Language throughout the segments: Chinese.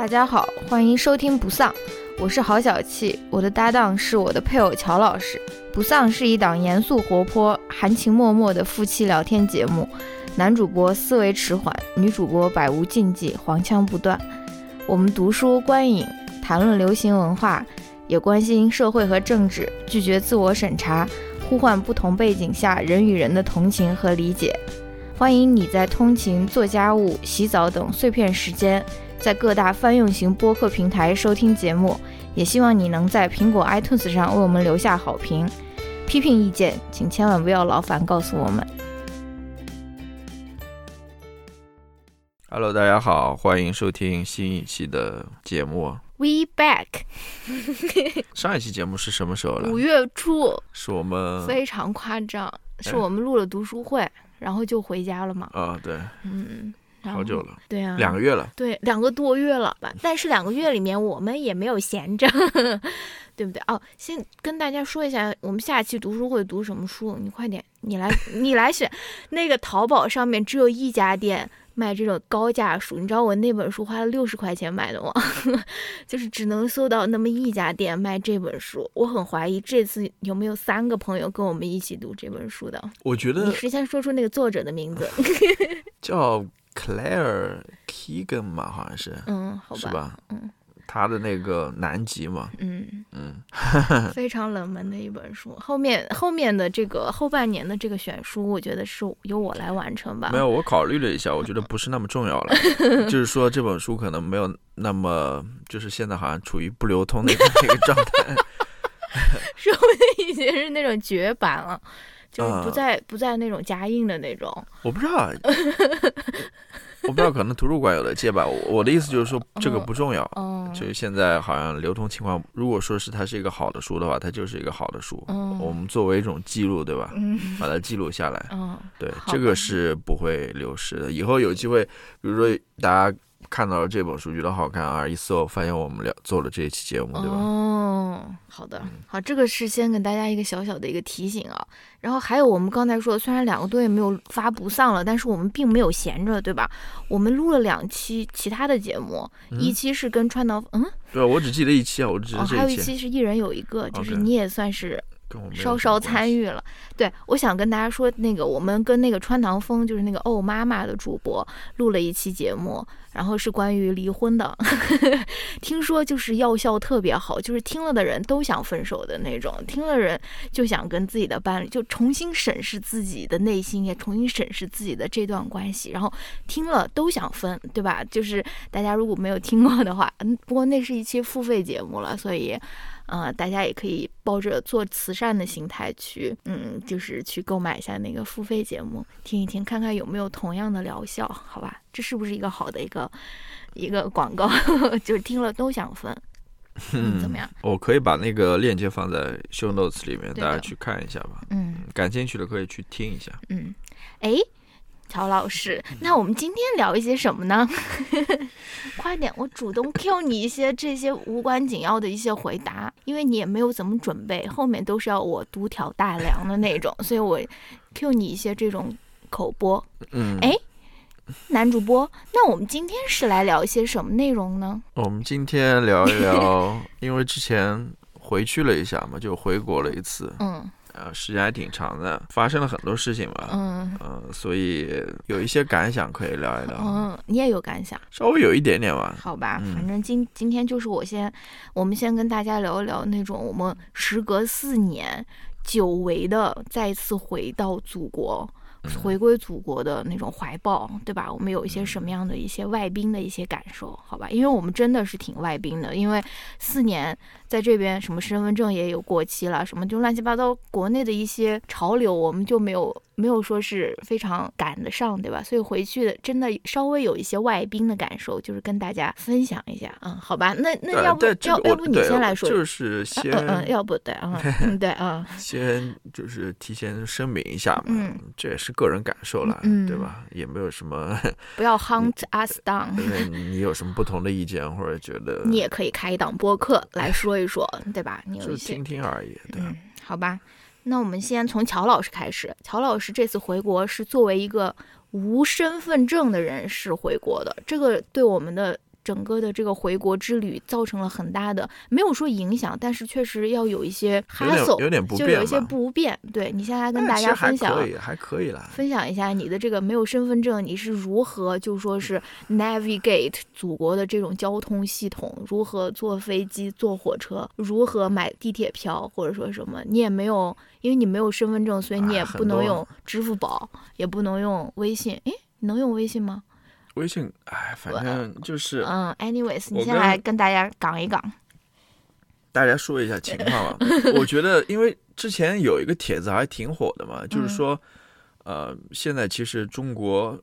大家好，欢迎收听不丧，我是郝小气，我的搭档是我的配偶乔老师。不丧是一档严肃活泼、含情脉脉的夫妻聊天节目，男主播思维迟缓，女主播百无禁忌，黄腔不断。我们读书观影，谈论流行文化，也关心社会和政治，拒绝自我审查，呼唤不同背景下人与人的同情和理解。欢迎你在通勤、做家务、洗澡等碎片时间。在各大泛用型播客平台收听节目，也希望你能在苹果 iTunes 上为我们留下好评。批评意见，请千万不要劳烦告诉我们。Hello，大家好，欢迎收听新一期的节目。We back。上一期节目是什么时候了？五月初。是我们非常夸张，是我们录了读书会，然后就回家了嘛？啊，对。嗯。好久了，对啊，两个月了，对，两个多月了吧？但是两个月里面我们也没有闲着，对不对？哦，先跟大家说一下，我们下期读书会读什么书？你快点，你来，你来选。那个淘宝上面只有一家店卖这种高价书，你知道我那本书花了六十块钱买的吗？就是只能搜到那么一家店卖这本书。我很怀疑这次有没有三个朋友跟我们一起读这本书的。我觉得你是先说出那个作者的名字，叫。Claire Keegan 嘛，好像是，嗯，好吧，是吧？嗯，他的那个南极嘛，嗯嗯，非常冷门的一本书。后面后面的这个后半年的这个选书，我觉得是由我来完成吧。没有，我考虑了一下，我觉得不是那么重要了。就是说这本书可能没有那么，就是现在好像处于不流通的那个状态，说不定已经是那种绝版了。就是不在不在那种夹硬的那种，我不知道，我不知道，可能图书馆有的借吧。我的意思就是说，这个不重要。就是现在好像流通情况，如果说是它是一个好的书的话，它就是一个好的书。我们作为一种记录，对吧？把它记录下来。对，这个是不会流失的。以后有机会，比如说大家。看到了这本书，觉得好看啊！一搜发现我们俩做了这一期节目，对吧？哦，好的，好，这个是先给大家一个小小的一个提醒啊。然后还有我们刚才说，虽然两个多月没有发不丧了，但是我们并没有闲着，对吧？我们录了两期其他的节目，一期是跟川岛，嗯，对，我只记得一期啊，我只记得这一期。还有一期是一人有一个，就是你也算是。稍稍参与了，对我想跟大家说，那个我们跟那个川堂风，就是那个哦妈妈的主播录了一期节目，然后是关于离婚的，听说就是药效特别好，就是听了的人都想分手的那种，听了人就想跟自己的伴侣就重新审视自己的内心，也重新审视自己的这段关系，然后听了都想分，对吧？就是大家如果没有听过的话，嗯，不过那是一期付费节目了，所以。嗯，大家也可以抱着做慈善的心态去，嗯，就是去购买一下那个付费节目，听一听，看看有没有同样的疗效，好吧？这是不是一个好的一个一个广告？就是听了都想分，嗯，怎么样？我可以把那个链接放在 show notes 里面，大家去看一下吧。嗯，感兴趣的可以去听一下。嗯，哎。乔老师，那我们今天聊一些什么呢？快点，我主动 Q 你一些这些无关紧要的一些回答，因为你也没有怎么准备，后面都是要我独挑大梁的那种，所以我 Q 你一些这种口播。嗯，哎，男主播，那我们今天是来聊一些什么内容呢？我们今天聊一聊，因为之前回去了一下嘛，就回国了一次。嗯。呃，时间还挺长的，发生了很多事情吧。嗯嗯，所以有一些感想可以聊一聊。嗯，你也有感想？稍微有一点点吧。好吧，反正今今天就是我先，我们先跟大家聊一聊那种我们时隔四年久违的再次回到祖国。回归祖国的那种怀抱，对吧？我们有一些什么样的一些外宾的一些感受？好吧，因为我们真的是挺外宾的，因为四年在这边，什么身份证也有过期了，什么就乱七八糟，国内的一些潮流我们就没有。没有说是非常赶得上，对吧？所以回去的真的稍微有一一些外宾的感受，就是跟大家分享一下。嗯，好吧，那那要不要要不你先来说？就是先，嗯，要不对啊，对 啊，先就是提前声明一下嘛，嗯，这也是个人感受了，嗯，对吧？也没有什么，不要 hunt us down。你有什么不同的意见或者觉得，你也可以开一档播客来说一说，对吧？你有一些听听而已，对，好吧。那我们先从乔老师开始。乔老师这次回国是作为一个无身份证的人士回国的，这个对我们的整个的这个回国之旅造成了很大的，没有说影响，但是确实要有一些 hassle，有点不便，就有一些不便。对你现在跟大家分享，可以还可以啦，分享一下你的这个没有身份证，你是如何就说是 navigate 祖国的这种交通系统，如何坐飞机、坐火车，如何买地铁票，或者说什么，你也没有，因为你没有身份证，所以你也不能用支付宝，也不能用微信。哎，能用微信吗？微信，哎，反正就是嗯，anyways，你先来跟大家讲一讲，大家说一下情况吧。我觉得，因为之前有一个帖子还挺火的嘛，就是说，呃，现在其实中国。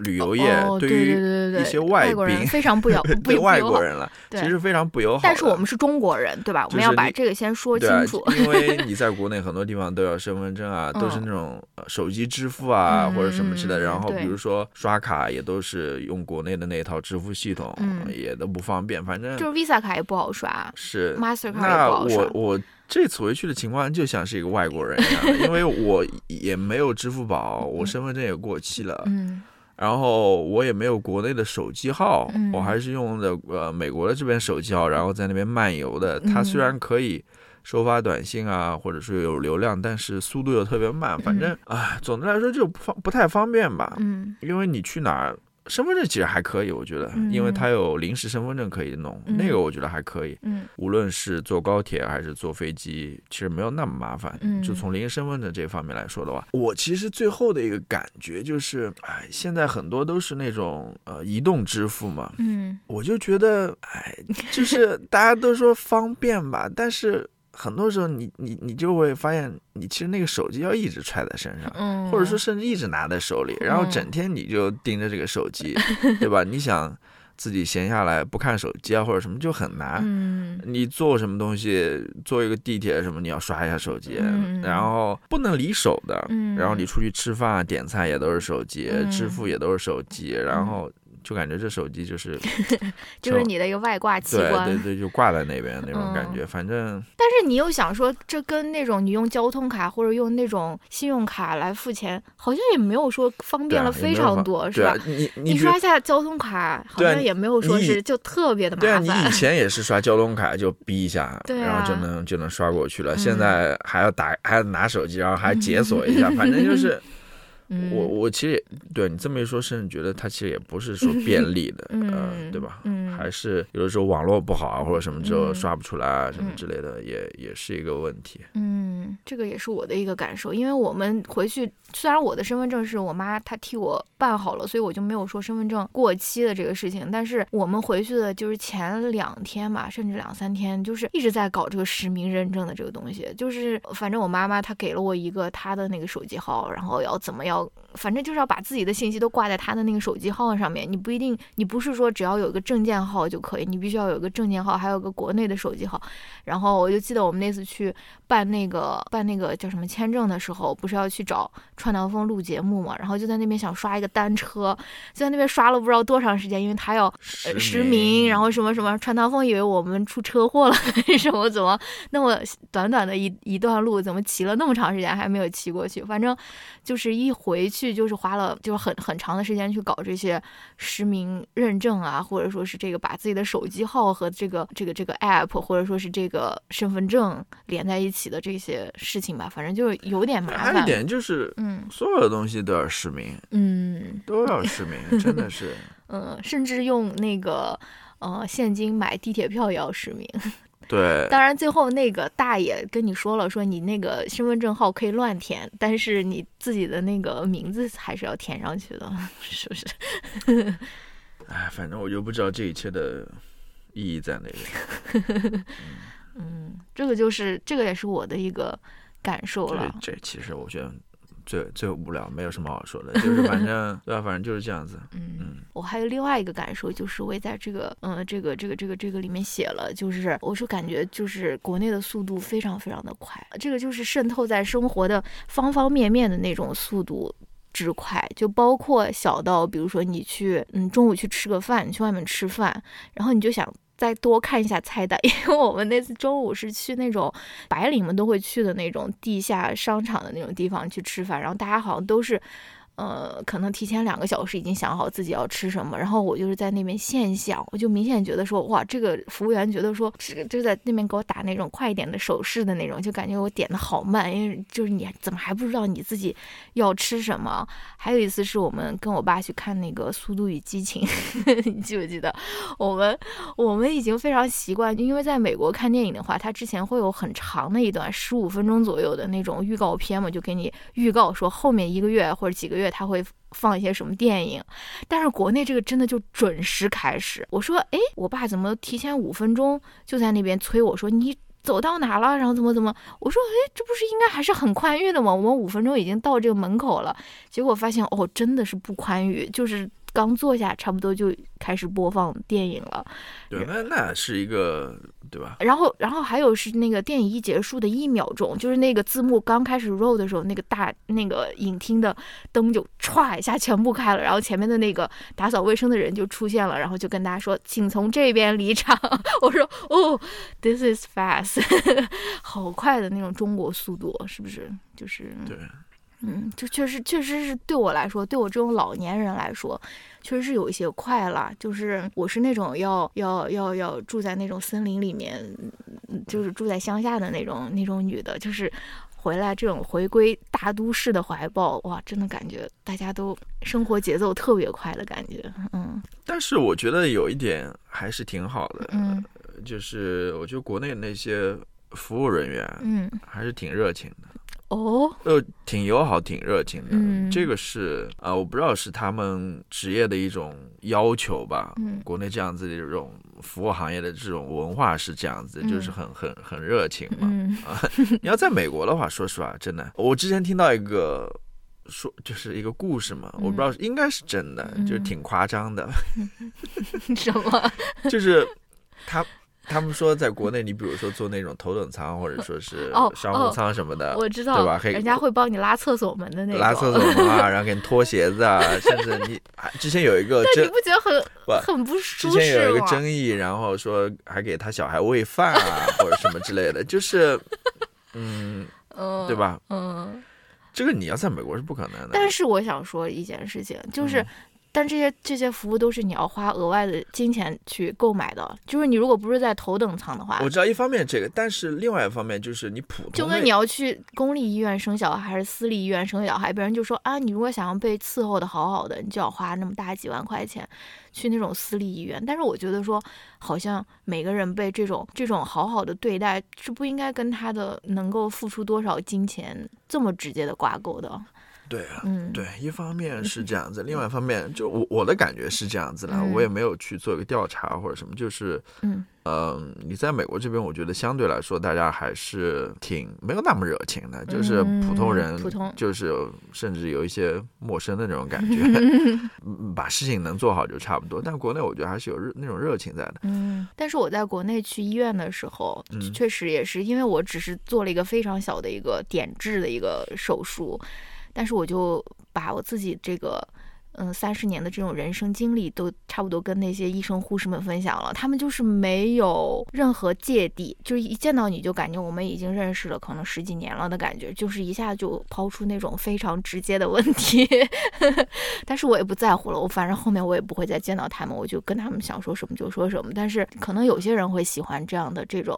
旅游业对于一些外宾非常不友 对外国人了，其实非常不友好。但是我们是中国人，对吧？我们要把这个先说清楚。因为 你在国内很多地方都要身份证啊，都是那种手机支付啊或者什么之类的。然后比如说刷卡也都是用国内的那套支付系统，也都不方便。反正就是 Visa 卡也不好刷，是 Master 卡也不好刷。我我这次回去的情况就像是一个外国人一样，因为我也没有支付宝，我身份证也过期了。嗯。然后我也没有国内的手机号，我还是用的呃美国的这边手机号，然后在那边漫游的。它虽然可以收发短信啊，或者是有流量，但是速度又特别慢。反正啊，总的来说就不方不太方便吧。嗯，因为你去哪儿。身份证其实还可以，我觉得，因为它有临时身份证可以弄，那个我觉得还可以。嗯，无论是坐高铁还是坐飞机，其实没有那么麻烦。嗯，就从临时身份证这方面来说的话，我其实最后的一个感觉就是，哎，现在很多都是那种呃移动支付嘛。嗯，我就觉得，哎，就是大家都说方便吧，但是。很多时候，你你你就会发现，你其实那个手机要一直揣在身上，或者说甚至一直拿在手里，然后整天你就盯着这个手机，对吧？你想自己闲下来不看手机啊，或者什么就很难。你坐什么东西，坐一个地铁什么，你要刷一下手机，然后不能离手的。然后你出去吃饭、点菜也都是手机，支付也都是手机，然后。就感觉这手机就是，就是你的一个外挂器官，对对对，就挂在那边那种感觉。反正，但是你又想说，这跟那种你用交通卡或者用那种信用卡来付钱，好像也没有说方便了非常多，是吧？你你刷一下交通卡，好像也没有说是就特别的麻烦。对啊，你以前也是刷交通卡就逼一下，然后就能就能刷过去了。现在还要打，还要拿手机，然后还解锁一下，反正就是。我我其实也对你这么一说，甚至觉得它其实也不是说 便利的，嗯，对吧？嗯，还是有的时候网络不好啊，或者什么之后刷不出来啊，什么之类的，也也是一个问题。嗯，这个也是我的一个感受，因为我们回去，虽然我的身份证是我妈她替我办好了，所以我就没有说身份证过期的这个事情。但是我们回去的就是前两天吧，甚至两三天，就是一直在搞这个实名认证的这个东西。就是反正我妈妈她给了我一个她的那个手机号，然后要怎么样。反正就是要把自己的信息都挂在他的那个手机号上面，你不一定，你不是说只要有一个证件号就可以，你必须要有一个证件号，还有个国内的手机号。然后我就记得我们那次去办那个办那个叫什么签证的时候，不是要去找川唐风录节目嘛？然后就在那边想刷一个单车，就在那边刷了不知道多长时间，因为他要实名，然后什么什么，川唐风以为我们出车祸了，什么怎么那么短短的一一段路，怎么骑了那么长时间还没有骑过去？反正就是一回。回去就是花了就是很很长的时间去搞这些实名认证啊，或者说是这个把自己的手机号和这个这个这个 app 或者说是这个身份证连在一起的这些事情吧，反正就有点麻烦。还有一点就是，嗯，所有的东西都要实名，嗯，都要实名，真的是，嗯，甚至用那个呃现金买地铁票也要实名。对，当然最后那个大爷跟你说了，说你那个身份证号可以乱填，但是你自己的那个名字还是要填上去的，是不是？哎，反正我就不知道这一切的意义在哪里。嗯，这个就是这个也是我的一个感受了。这其实我觉得。最最无聊，没有什么好说的，就是反正 对吧？反正就是这样子。嗯，我还有另外一个感受，就是我也在这个嗯这个这个这个这个里面写了，就是我是感觉就是国内的速度非常非常的快，这个就是渗透在生活的方方面面的那种速度之快，就包括小到比如说你去嗯中午去吃个饭，你去外面吃饭，然后你就想。再多看一下菜单，因为我们那次中午是去那种白领们都会去的那种地下商场的那种地方去吃饭，然后大家好像都是，呃，可能提前两个小时已经想好自己要吃什么，然后我就是在那边现想，我就明显觉得说，哇，这个服务员觉得说，这就在那边给我打那种快一点的手势的那种，就感觉我点的好慢，因为就是你怎么还不知道你自己要吃什么？还有一次是我们跟我爸去看那个《速度与激情》，你记不记得？我们我们已经非常习惯，因为在美国看电影的话，它之前会有很长的一段十五分钟左右的那种预告片嘛，就给你预告说后面一个月或者几个月。他会放一些什么电影，但是国内这个真的就准时开始。我说，哎，我爸怎么提前五分钟就在那边催我说你走到哪了，然后怎么怎么？我说，哎，这不是应该还是很宽裕的吗？我们五分钟已经到这个门口了，结果发现哦，真的是不宽裕，就是刚坐下，差不多就开始播放电影了。对，那那是一个。对吧？然后，然后还有是那个电影一结束的一秒钟，就是那个字幕刚开始 roll 的时候，那个大那个影厅的灯就歘一下全部开了，然后前面的那个打扫卫生的人就出现了，然后就跟大家说，请从这边离场。我说，哦，this is fast，好快的那种中国速度，是不是？就是对。嗯，就确实确实是对我来说，对我这种老年人来说，确实是有一些快了。就是我是那种要要要要住在那种森林里面，就是住在乡下的那种那种女的，就是回来这种回归大都市的怀抱，哇，真的感觉大家都生活节奏特别快的感觉。嗯，但是我觉得有一点还是挺好的，嗯，就是我觉得国内那些服务人员，嗯，还是挺热情的。哦，呃，挺友好，挺热情的。这个是啊，我不知道是他们职业的一种要求吧。嗯，国内这样子的这种服务行业的这种文化是这样子，就是很很很热情嘛。啊，你要在美国的话，说实话，真的，我之前听到一个说，就是一个故事嘛，我不知道应该是真的，就是挺夸张的。什么？就是他。他们说，在国内，你比如说坐那种头等舱，或者说是商务舱什么的，我知道，对吧？人家会帮你拉厕所门的那种，拉厕所门啊，然后给你脱鞋子啊，甚至你之前有一个，但你不觉得很很不舒适之前有一个争议，然后说还给他小孩喂饭啊，或者什么之类的，就是，嗯，对吧？嗯，这个你要在美国是不可能的。但是我想说一件事情，就是。但这些这些服务都是你要花额外的金钱去购买的，就是你如果不是在头等舱的话，我知道一方面这个，但是另外一方面就是你普通，就跟你要去公立医院生小孩还是私立医院生小孩，别人就说啊，你如果想要被伺候的好好的，你就要花那么大几万块钱去那种私立医院。但是我觉得说，好像每个人被这种这种好好的对待是不应该跟他的能够付出多少金钱这么直接的挂钩的。对啊，对，一方面是这样子，另外一方面就我我的感觉是这样子的，我也没有去做一个调查或者什么，就是，嗯，呃，你在美国这边，我觉得相对来说大家还是挺没有那么热情的，就是普通人，普通，就是甚至有一些陌生的那种感觉，把事情能做好就差不多。但国内我觉得还是有热那种热情在的。嗯，但是我在国内去医院的时候，确实也是因为我只是做了一个非常小的一个点痣的一个手术。但是我就把我自己这个，嗯，三十年的这种人生经历都差不多跟那些医生护士们分享了，他们就是没有任何芥蒂，就是一见到你就感觉我们已经认识了可能十几年了的感觉，就是一下就抛出那种非常直接的问题。但是我也不在乎了，我反正后面我也不会再见到他们，我就跟他们想说什么就说什么。但是可能有些人会喜欢这样的这种，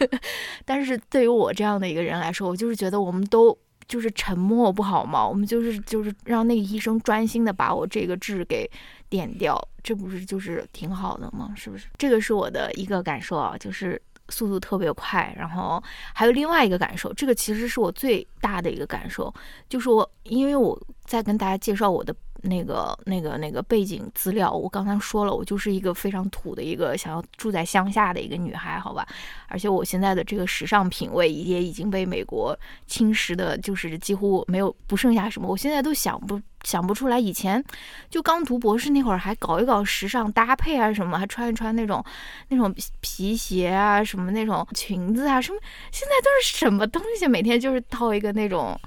但是对于我这样的一个人来说，我就是觉得我们都。就是沉默不好吗？我们就是就是让那个医生专心的把我这个痣给点掉，这不是就是挺好的吗？是不是？这个是我的一个感受啊，就是速度特别快。然后还有另外一个感受，这个其实是我最大的一个感受，就是我因为我在跟大家介绍我的。那个、那个、那个背景资料，我刚才说了，我就是一个非常土的一个想要住在乡下的一个女孩，好吧？而且我现在的这个时尚品味也已经被美国侵蚀的，就是几乎没有不剩下什么。我现在都想不想不出来，以前就刚读博士那会儿还搞一搞时尚搭配啊什么，还穿一穿那种那种皮鞋啊什么那种裙子啊什么，现在都是什么东西？每天就是套一个那种。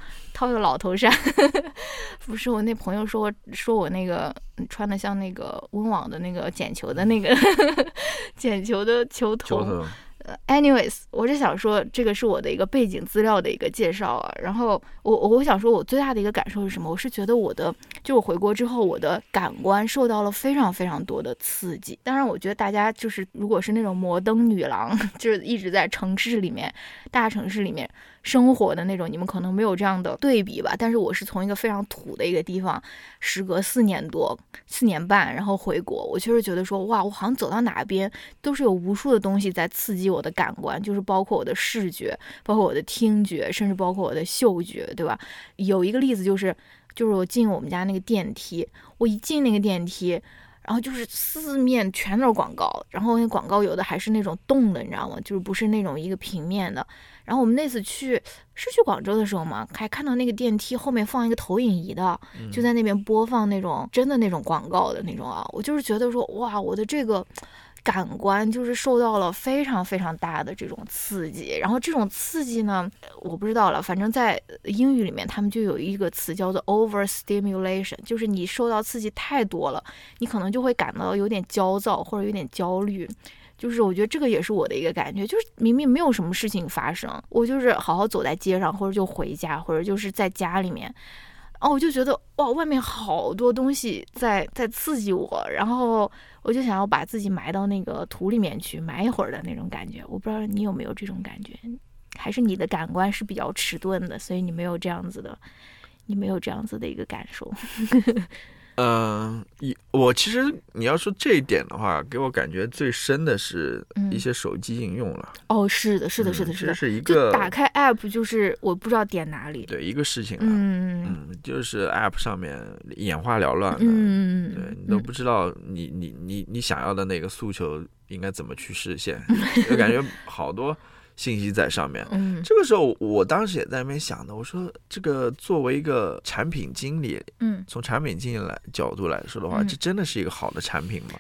套个老头衫，不是我那朋友说，说我那个穿的像那个温网的那个捡球的那个 捡球的球童，呃，anyways，我是想说，这个是我的一个背景资料的一个介绍啊。然后我我我想说，我最大的一个感受是什么？我是觉得我的，就我回国之后，我的感官受到了非常非常多的刺激。当然，我觉得大家就是，如果是那种摩登女郎，就是一直在城市里面，大城市里面。生活的那种，你们可能没有这样的对比吧。但是我是从一个非常土的一个地方，时隔四年多、四年半，然后回国，我确实觉得说，哇，我好像走到哪边都是有无数的东西在刺激我的感官，就是包括我的视觉，包括我的听觉，甚至包括我的嗅觉，对吧？有一个例子就是，就是我进我们家那个电梯，我一进那个电梯。然后就是四面全都是广告，然后那广告有的还是那种动的，你知道吗？就是不是那种一个平面的。然后我们那次去是去广州的时候嘛，还看到那个电梯后面放一个投影仪的，就在那边播放那种真的那种广告的那种啊。我就是觉得说，哇，我的这个。感官就是受到了非常非常大的这种刺激，然后这种刺激呢，我不知道了，反正在英语里面他们就有一个词叫做 overstimulation，就是你受到刺激太多了，你可能就会感到有点焦躁或者有点焦虑，就是我觉得这个也是我的一个感觉，就是明明没有什么事情发生，我就是好好走在街上，或者就回家，或者就是在家里面。哦，我就觉得哇，外面好多东西在在刺激我，然后我就想要把自己埋到那个土里面去，埋一会儿的那种感觉。我不知道你有没有这种感觉，还是你的感官是比较迟钝的，所以你没有这样子的，你没有这样子的一个感受。嗯，一我其实你要说这一点的话，给我感觉最深的是一些手机应用了。哦，是的，是的，是的，是的，是一个打开 app 就是我不知道点哪里。对，一个事情了。嗯嗯，就是 app 上面眼花缭乱的，嗯对你都不知道你你你你想要的那个诉求应该怎么去实现，就感觉好多。信息在上面，嗯，这个时候我当时也在那边想的，我说这个作为一个产品经理，嗯，从产品经理来角度来说的话，这真的是一个好的产品吗？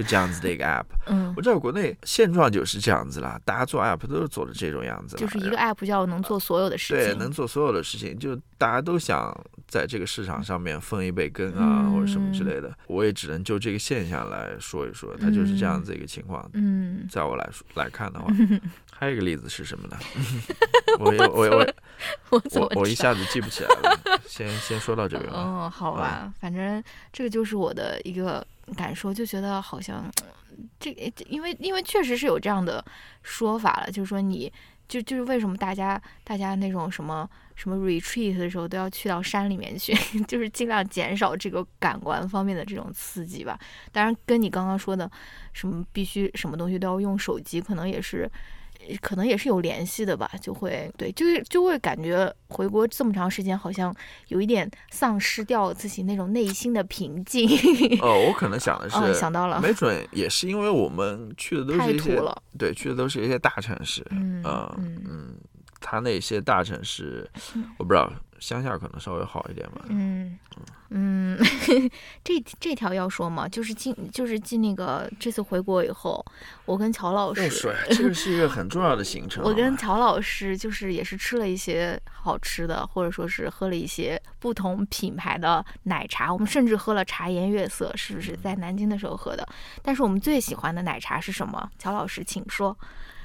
就这样子的一个 app，嗯，我知道国内现状就是这样子啦，大家做 app 都是做的这种样子，就是一个 app 叫能做所有的事情，对，能做所有的事情，就大家都想在这个市场上面分一杯羹啊，或者什么之类的。我也只能就这个现象来说一说，它就是这样子一个情况。嗯，在我来说来看的话，还有一个例子是什么呢？我我我我我一下子记不起来了，先先说到这边。嗯，好吧，反正这个就是我的一个。感受就觉得好像，这因为因为确实是有这样的说法了，就是说你就就是为什么大家大家那种什么什么 retreat 的时候都要去到山里面去，就是尽量减少这个感官方面的这种刺激吧。当然，跟你刚刚说的什么必须什么东西都要用手机，可能也是。可能也是有联系的吧，就会对，就是就会感觉回国这么长时间，好像有一点丧失掉自己那种内心的平静。哦，我可能想的 是，想到了，没准也是因为我们去的都是一些，对，去的都是一些大城市，嗯嗯，他那些大城市，我不知道。乡下可能稍微好一点吧。嗯嗯，这这条要说嘛，就是进就是进那个这次回国以后，我跟乔老师，这个是一个 很重要的行程。我跟乔老师就是也是吃了一些好吃的，或者说是喝了一些不同品牌的奶茶。我们甚至喝了茶颜悦色，是不是在南京的时候喝的？但是我们最喜欢的奶茶是什么？乔老师，请说。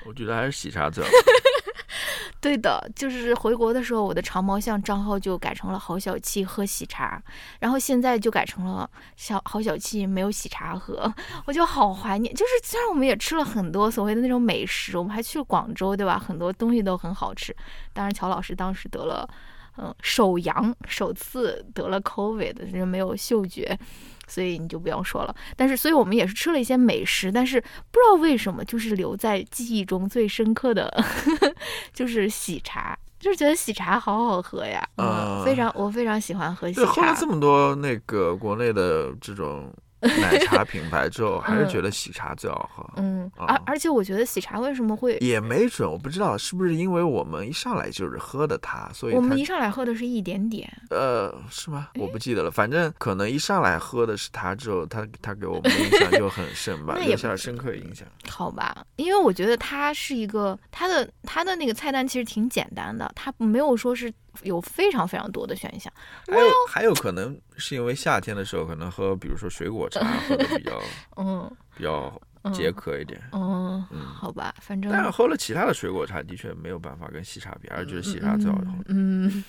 我觉得还是喜茶最好。对的，就是回国的时候，我的长毛象账号就改成了好小气喝喜茶，然后现在就改成了小好小气没有喜茶喝，我就好怀念。就是虽然我们也吃了很多所谓的那种美食，我们还去了广州，对吧？很多东西都很好吃。当然，乔老师当时得了，嗯，首阳，首次得了 COVID，就是没有嗅觉。所以你就不用说了，但是，所以我们也是吃了一些美食，但是不知道为什么，就是留在记忆中最深刻的，就是喜茶，就是觉得喜茶好好喝呀，嗯，非常，我非常喜欢喝喜茶。喝了这么多那个国内的这种。奶茶 品牌之后，还是觉得喜茶最好喝。嗯，而而且我觉得喜茶为什么会也没准，我不知道是不是因为我们一上来就是喝的它，所以我们一上来喝的是一点点。呃，是吗？我不记得了，反正可能一上来喝的是它之后，它它给我们印象就很深吧，留下了深刻印象。好吧，因为我觉得它是一个它的它的那个菜单其实挺简单的，它没有说是。有非常非常多的选项，还有还有可能是因为夏天的时候可能喝，比如说水果茶 喝的比较，嗯，比较解渴一点。嗯，好吧，反正。但是喝了其他的水果茶，的确没有办法跟喜茶比，而就是喜茶最好喝。嗯，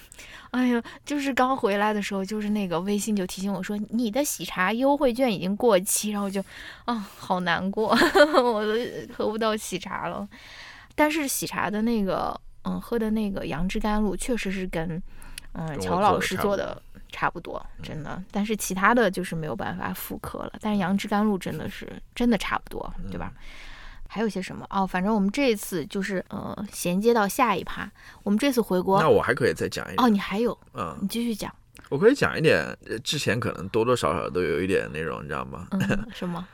哎呀，就是刚回来的时候，就是那个微信就提醒我说，你的喜茶优惠券已经过期，然后就啊，好难过，我都喝不到喜茶了。但是喜茶的那个，嗯，喝的那个杨枝甘露，确实是跟，嗯，乔老师做的。差不多，真的，但是其他的就是没有办法复刻了。但是杨枝甘露真的是真的差不多，对吧？还有些什么哦？反正我们这次就是呃，衔接到下一趴。我们这次回国，那我还可以再讲一个哦。你还有，嗯，你继续讲。我可以讲一点，之前可能多多少少都有一点那种，你知道吗？什么？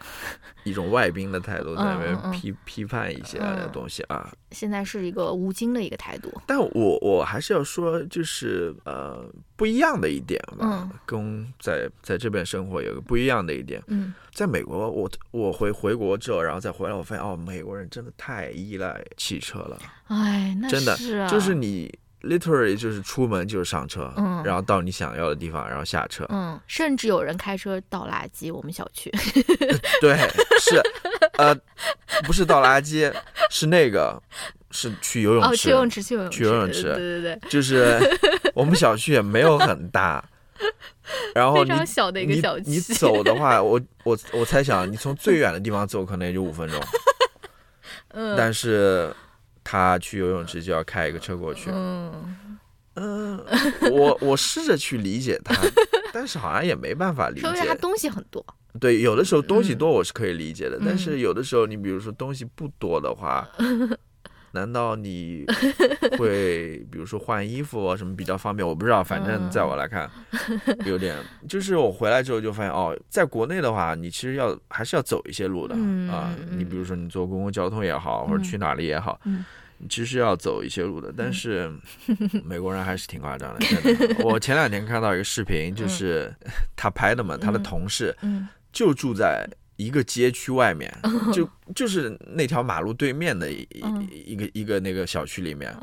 一种外宾的态度，在那边批批判一些东西啊。现在是一个无精的一个态度。但我我还是要说，就是呃，不一样的一点吧。跟在在这边生活有个不一样的一点。嗯，在美国，我我回回国之后，然后再回来，我发现哦，美国人真的太依赖汽车了。哎，那真的是啊，就是你。Literally 就是出门就是上车，嗯，然后到你想要的地方，然后下车，嗯，甚至有人开车倒垃圾。我们小区，对，是，呃，不是倒垃圾，是那个，是去游泳池，去游泳池，去游泳池，去游泳池，对对对，就是 我们小区也没有很大，然后非常小的一个小区，你走的话，我我我猜想，你从最远的地方走，可能也就五分钟，嗯，但是。他去游泳池就要开一个车过去。嗯嗯，我我试着去理解他，但是好像也没办法理解。因为他东西很多。对，有的时候东西多我是可以理解的，但是有的时候你比如说东西不多的话，难道你 会比如说换衣服啊什么比较方便？我不知道，反正在我来看，有点就是我回来之后就发现哦，在国内的话，你其实要还是要走一些路的啊。你比如说你坐公共交通也好，或者去哪里也好。其实要走一些路的，但是 美国人还是挺夸张的。真的，我前两天看到一个视频，就是 他拍的嘛，他的同事就住在一个街区外面，就就是那条马路对面的一一个一个那个小区里面，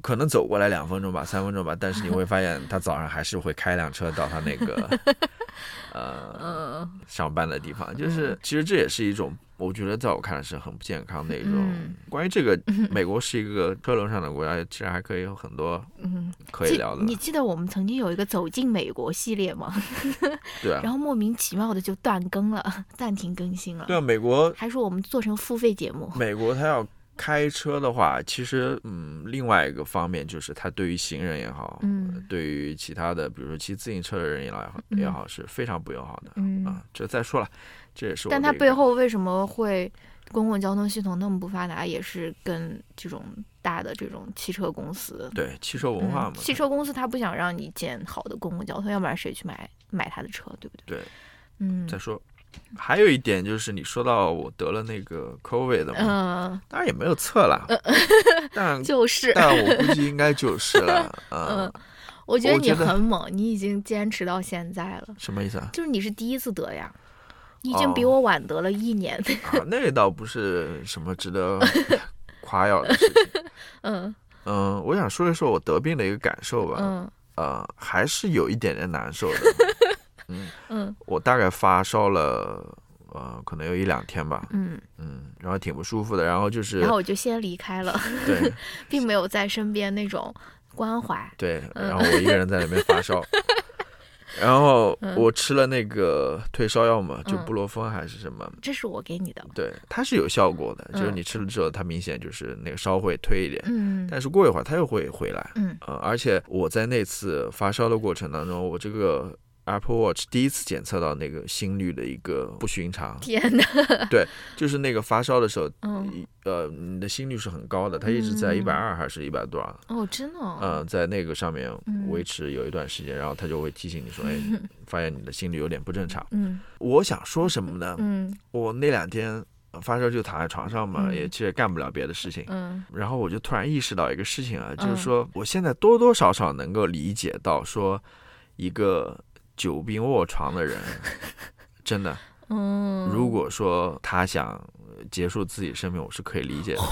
可能走过来两分钟吧，三分钟吧，但是你会发现他早上还是会开辆车到他那个 呃上班的地方，就是其实这也是一种。我觉得在我看来是很不健康的一种。关于这个，美国是一个车轮上的国家，其实还可以有很多嗯可以聊的。你记得我们曾经有一个走进美国系列吗？对啊。然后莫名其妙的就断更了，暂停更新了。对啊，美国还说我们做成付费节目。美国他要开车的话，其实嗯，另外一个方面就是他对于行人也好，嗯，对于其他的比如说骑自行车的人也好也好是非常不友好的。嗯啊，这再说了。这也是，但它背后为什么会公共交通系统那么不发达，也是跟这种大的这种汽车公司对汽车文化嘛？汽车公司它不想让你建好的公共交通，要不然谁去买买它的车，对不对？对，嗯。再说，还有一点就是你说到我得了那个 COVID 嘛，嗯，当然也没有测了，但 就是，但我估计应该就是了，嗯。我觉得你很猛，你已经坚持到现在了。什么意思啊？就是你是第一次得呀。已经比我晚得了一年啊，那倒不是什么值得 夸耀的事情。嗯嗯，我想说一说我得病的一个感受吧。嗯呃，还是有一点点难受的。嗯嗯，我大概发烧了，呃，可能有一两天吧。嗯嗯，然后挺不舒服的，然后就是，然后我就先离开了。对，并没有在身边那种关怀。对，然后我一个人在那边发烧。然后我吃了那个退烧药嘛，就布洛芬还是什么？这是我给你的。对，它是有效果的，就是你吃了之后，它明显就是那个烧会退一点。嗯。但是过一会儿它又会回来。嗯。呃，而且我在那次发烧的过程当中，我这个。Apple Watch 第一次检测到那个心率的一个不寻常，天哪！对，就是那个发烧的时候，嗯，呃，你的心率是很高的，它一直在一百二还是一百多少？哦，真的？嗯，在那个上面维持有一段时间，然后它就会提醒你说，哎，发现你的心率有点不正常。嗯，我想说什么呢？嗯，我那两天发烧就躺在床上嘛，也其实干不了别的事情。嗯，然后我就突然意识到一个事情啊，就是说我现在多多少少能够理解到说一个。久病卧床的人，真的，嗯，如果说他想结束自己生命，我是可以理解的，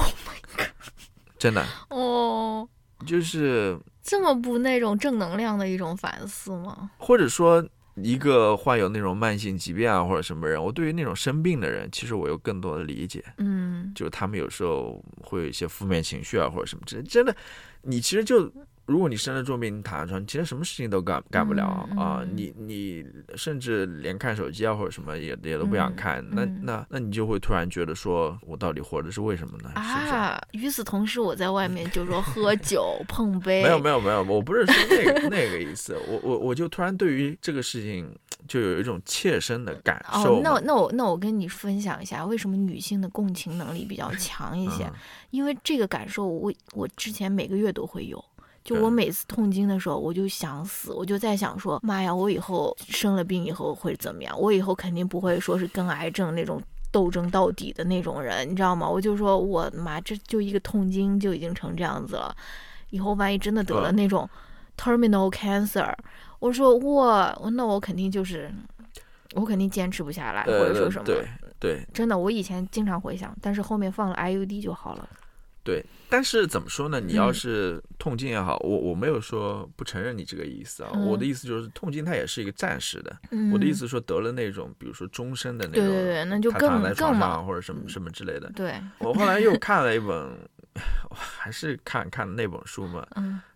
真的，哦，就是这么不那种正能量的一种反思吗？或者说，一个患有那种慢性疾病啊或者什么人，我对于那种生病的人，其实我有更多的理解。嗯，就是他们有时候会有一些负面情绪啊或者什么真，真的，你其实就。如果你生了重病，你躺在床，其实什么事情都干干不了啊！你你甚至连看手机啊或者什么也也都不想看，那那那你就会突然觉得说，我到底活着是为什么呢？啊！与此同时，我在外面就说喝酒碰杯，没有 没有没有，我不是说那个 那个意思，我我我就突然对于这个事情就有一种切身的感受。哦，那那我那我跟你分享一下，为什么女性的共情能力比较强一些？因为这个感受，我我之前每个月都会有。就我每次痛经的时候，我就想死，我就在想说，妈呀，我以后生了病以后会怎么样？我以后肯定不会说是跟癌症那种斗争到底的那种人，你知道吗？我就说我妈，这就一个痛经就已经成这样子了，以后万一真的得了那种 terminal cancer，我说哇，那我肯定就是，我肯定坚持不下来，或者说什么？对对，真的，我以前经常回想，但是后面放了 IUD 就好了。对，但是怎么说呢？你要是痛经也好，我我没有说不承认你这个意思啊。我的意思就是，痛经它也是一个暂时的。我的意思说，得了那种，比如说终身的那种，对对对，那就更更嘛，或者什么什么之类的。对，我后来又看了一本，还是看看那本书嘛，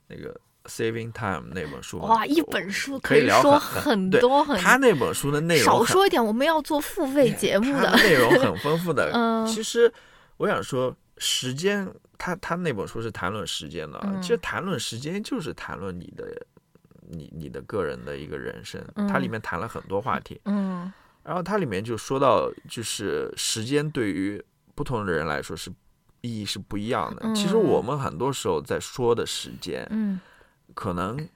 那个《Saving Time》那本书。哇，一本书可以说很多很。他那本书的内容少说一点，我们要做付费节目的。内容很丰富的。嗯，其实我想说。时间，他他那本书是谈论时间的。其实谈论时间就是谈论你的，你你的个人的一个人生。它里面谈了很多话题。嗯。然后它里面就说到，就是时间对于不同的人来说是意义是不一样的。其实我们很多时候在说的时间，嗯，可能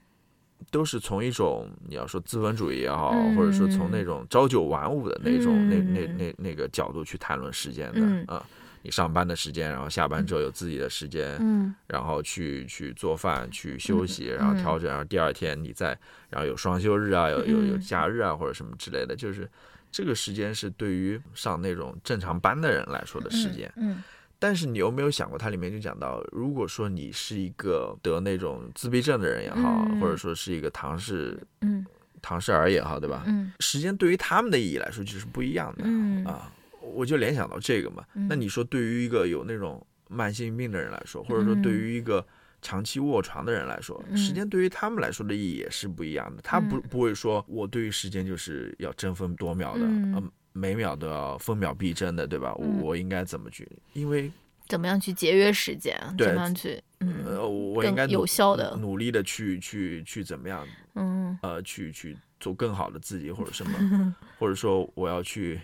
都是从一种你要说资本主义也好，或者说从那种朝九晚五的那种那那那那个角度去谈论时间的啊。你上班的时间，然后下班之后有自己的时间，嗯，然后去去做饭、去休息，然后调整，然后第二天你再，然后有双休日啊，有有有假日啊，或者什么之类的，就是这个时间是对于上那种正常班的人来说的时间，嗯，但是你有没有想过，它里面就讲到，如果说你是一个得那种自闭症的人也好，或者说是一个唐氏，嗯，唐氏儿也好，对吧？嗯，时间对于他们的意义来说就是不一样的，嗯。啊。我就联想到这个嘛，那你说对于一个有那种慢性病的人来说，或者说对于一个长期卧床的人来说，时间对于他们来说的意义也是不一样的。他不不会说我对于时间就是要争分夺秒的，嗯，每秒都要分秒必争的，对吧？我我应该怎么去？因为怎么样去节约时间？怎么样去？呃，我应该有效的努力的去去去怎么样？嗯，呃，去去做更好的自己，或者什么，或者说我要去。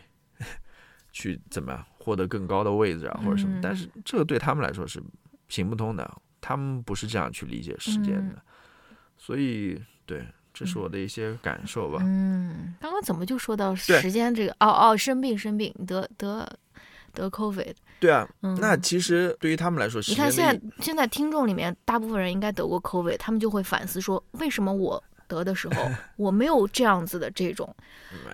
去怎么样获得更高的位置啊，或者什么？但是这个对他们来说是行不通的，他们不是这样去理解时间的。所以，对，这是我的一些感受吧。嗯，刚刚怎么就说到时间这个？哦哦，生病生病，得得得 COVID。对啊，那其实对于他们来说，你看现在现在听众里面大部分人应该得过 COVID，他们就会反思说，为什么我？得的时候，我没有这样子的这种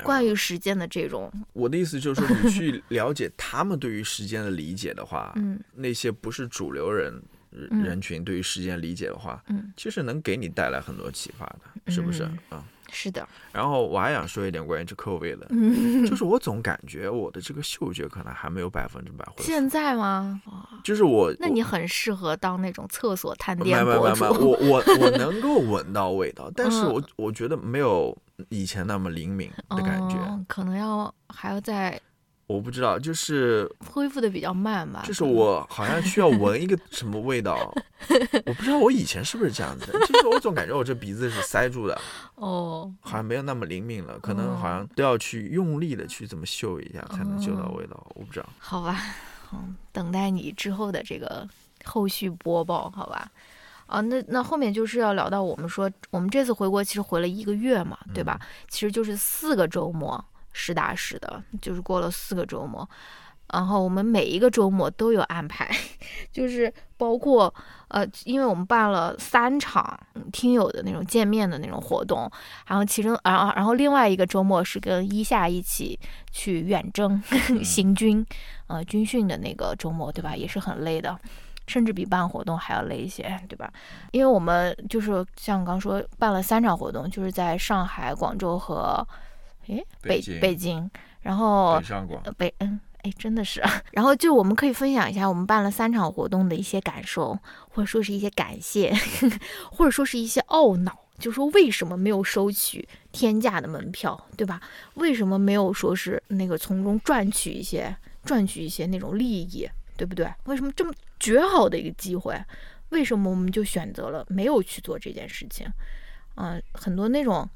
关于时间的这种。我的意思就是说，你去了解他们对于时间的理解的话，嗯，那些不是主流人人群对于时间理解的话，嗯，其实能给你带来很多启发的，是不是啊？是的，然后我还想说一点关于这口味的，就是我总感觉我的这个嗅觉可能还没有百分之百。现在吗？就是我，那你很适合当那种厕所探店博主。我我我能够闻到味道，但是我我觉得没有以前那么灵敏的感觉，可能要还要再。我不知道，就是恢复的比较慢吧。就是我好像需要闻一个 什么味道，我不知道我以前是不是这样子。就是我总感觉我这鼻子是塞住的，哦，好像没有那么灵敏了，可能好像都要去用力的去这么嗅一下才能嗅到味道。我不知道。好吧，嗯，等待你之后的这个后续播报，好吧。啊，那那后面就是要聊到我们说，我们这次回国其实回了一个月嘛，对吧？其实就是四个周末。实打实的，就是过了四个周末，然后我们每一个周末都有安排，就是包括呃，因为我们办了三场听友的那种见面的那种活动，然后其中，然后然后另外一个周末是跟一夏一起去远征 行军，呃，军训的那个周末，对吧？也是很累的。甚至比办活动还要累一些，对吧？因为我们就是像刚说办了三场活动，就是在上海、广州和诶北北京，然后北上广北嗯。哎，真的是。然后就我们可以分享一下我们办了三场活动的一些感受，或者说是一些感谢，或者说是一些懊恼，就说为什么没有收取天价的门票，对吧？为什么没有说是那个从中赚取一些赚取一些那种利益，对不对？为什么这么绝好的一个机会，为什么我们就选择了没有去做这件事情？嗯，很多那种。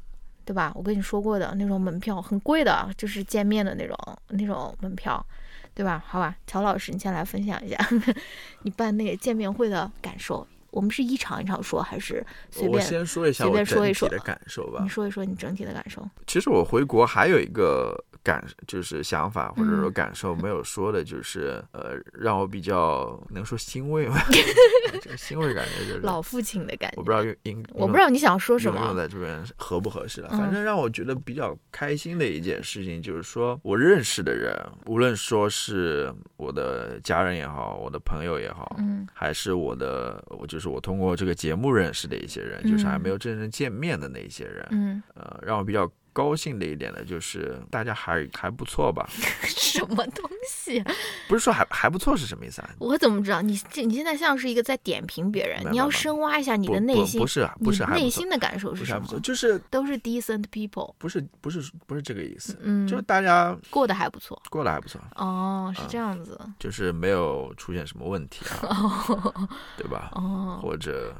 对吧？我跟你说过的那种门票很贵的，就是见面的那种那种门票，对吧？好吧，乔老师，你先来分享一下 你办那个见面会的感受。我们是一场一场说，还是随便？我先说一下我整体的感受吧。你说一说你整体的感受。其实我回国还有一个。感就是想法或者说感受没有说的，就是呃，让我比较能说欣慰吗？这个欣慰感觉就是老父亲的感觉。我不知道应我不知道你想说什么用在这边合不合适了。反正让我觉得比较开心的一件事情，就是说我认识的人，无论说是我的家人也好，我的朋友也好，嗯，还是我的我就是我通过这个节目认识的一些人，就是还没有真正见面的那一些人，嗯，呃，让我比较。高兴的一点呢，就是大家还还不错吧？什么东西？不是说还还不错是什么意思啊？我怎么知道？你你现在像是一个在点评别人，你要深挖一下你的内心，不是不是内心的感受是什么？就是都是 decent people，不是不是不是这个意思，嗯，就是大家过得还不错，过得还不错。哦，是这样子，就是没有出现什么问题啊，对吧？哦，或者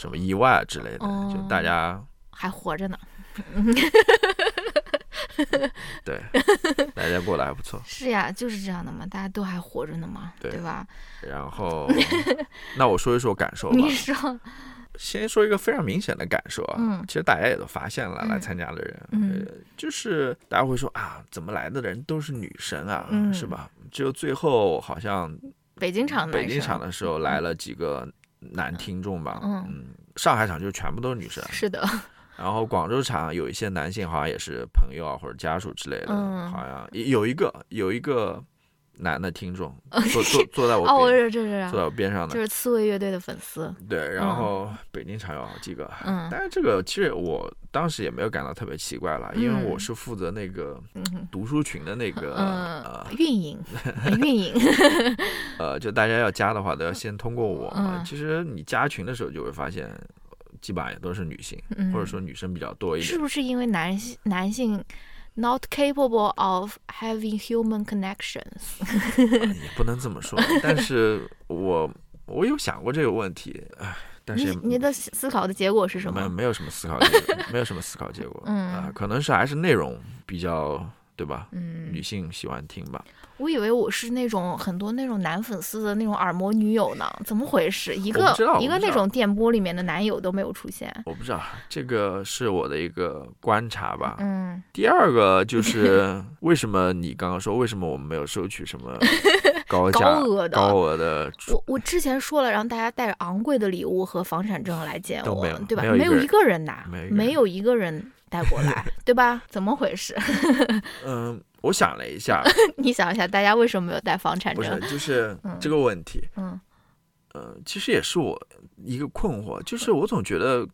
什么意外之类的，就大家还活着呢。对，大家过得还不错。是呀，就是这样的嘛，大家都还活着呢嘛，对吧？然后，那我说一说感受吧。你说，先说一个非常明显的感受啊，嗯，其实大家也都发现了，来参加的人，嗯，就是大家会说啊，怎么来的人都是女神啊，是吧？只有最后好像北京场北京场的时候来了几个男听众吧，嗯，上海场就全部都是女神，是的。然后广州场有一些男性，好像也是朋友啊或者家属之类的，好像有一个有一个男的听众 坐坐坐在我哦，这是坐在我边上的，就是刺猬乐队的粉丝。对，然后北京场有好几个，嗯，但是这个其实我当时也没有感到特别奇怪了，因为我是负责那个读书群的那个呃运营 运营，呃，就大家要加的话都要先通过我。其实你加群的时候就会发现。基本上也都是女性，或者说女生比较多一点。是不是因为男性男性 not capable of having human connections？也不能这么说，但是我我有想过这个问题，唉，但是你的思考的结果是什么？没没有什么思考，结果，没有什么思考结果，嗯啊，可能是还是内容比较对吧？嗯，女性喜欢听吧。我以为我是那种很多那种男粉丝的那种耳膜女友呢，怎么回事？一个一个那种电波里面的男友都没有出现。我不知道，这个是我的一个观察吧。嗯。第二个就是为什么你刚刚说为什么我们没有收取什么 高价高额的高额的？我我之前说了，让大家带着昂贵的礼物和房产证来见我，对吧？没有一个人拿，没有一个人带过来，对吧？怎么回事？嗯。我想了一下，你想一下，大家为什么没有带房产证？不是，就是这个问题。嗯，呃，其实也是我一个困惑，就是我总觉得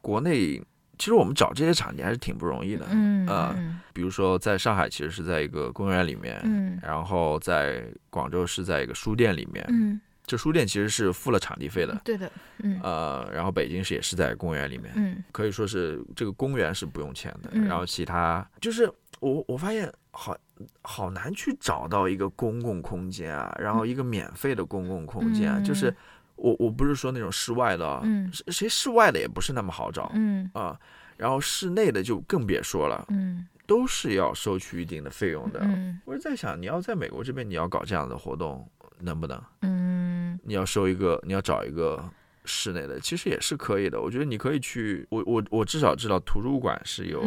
国内其实我们找这些场地还是挺不容易的。嗯，呃，比如说在上海，其实是在一个公园里面，嗯，然后在广州是在一个书店里面，嗯，这书店其实是付了场地费的，对的，嗯，呃，然后北京是也是在公园里面，嗯，可以说是这个公园是不用钱的，然后其他就是我我发现。好好难去找到一个公共空间啊，然后一个免费的公共空间啊，就是我我不是说那种室外的，嗯，谁室外的也不是那么好找，嗯啊，然后室内的就更别说了，嗯，都是要收取一定的费用的。我是在想，你要在美国这边，你要搞这样的活动，能不能？嗯，你要收一个，你要找一个。室内的其实也是可以的，我觉得你可以去，我我我至少知道图书馆是有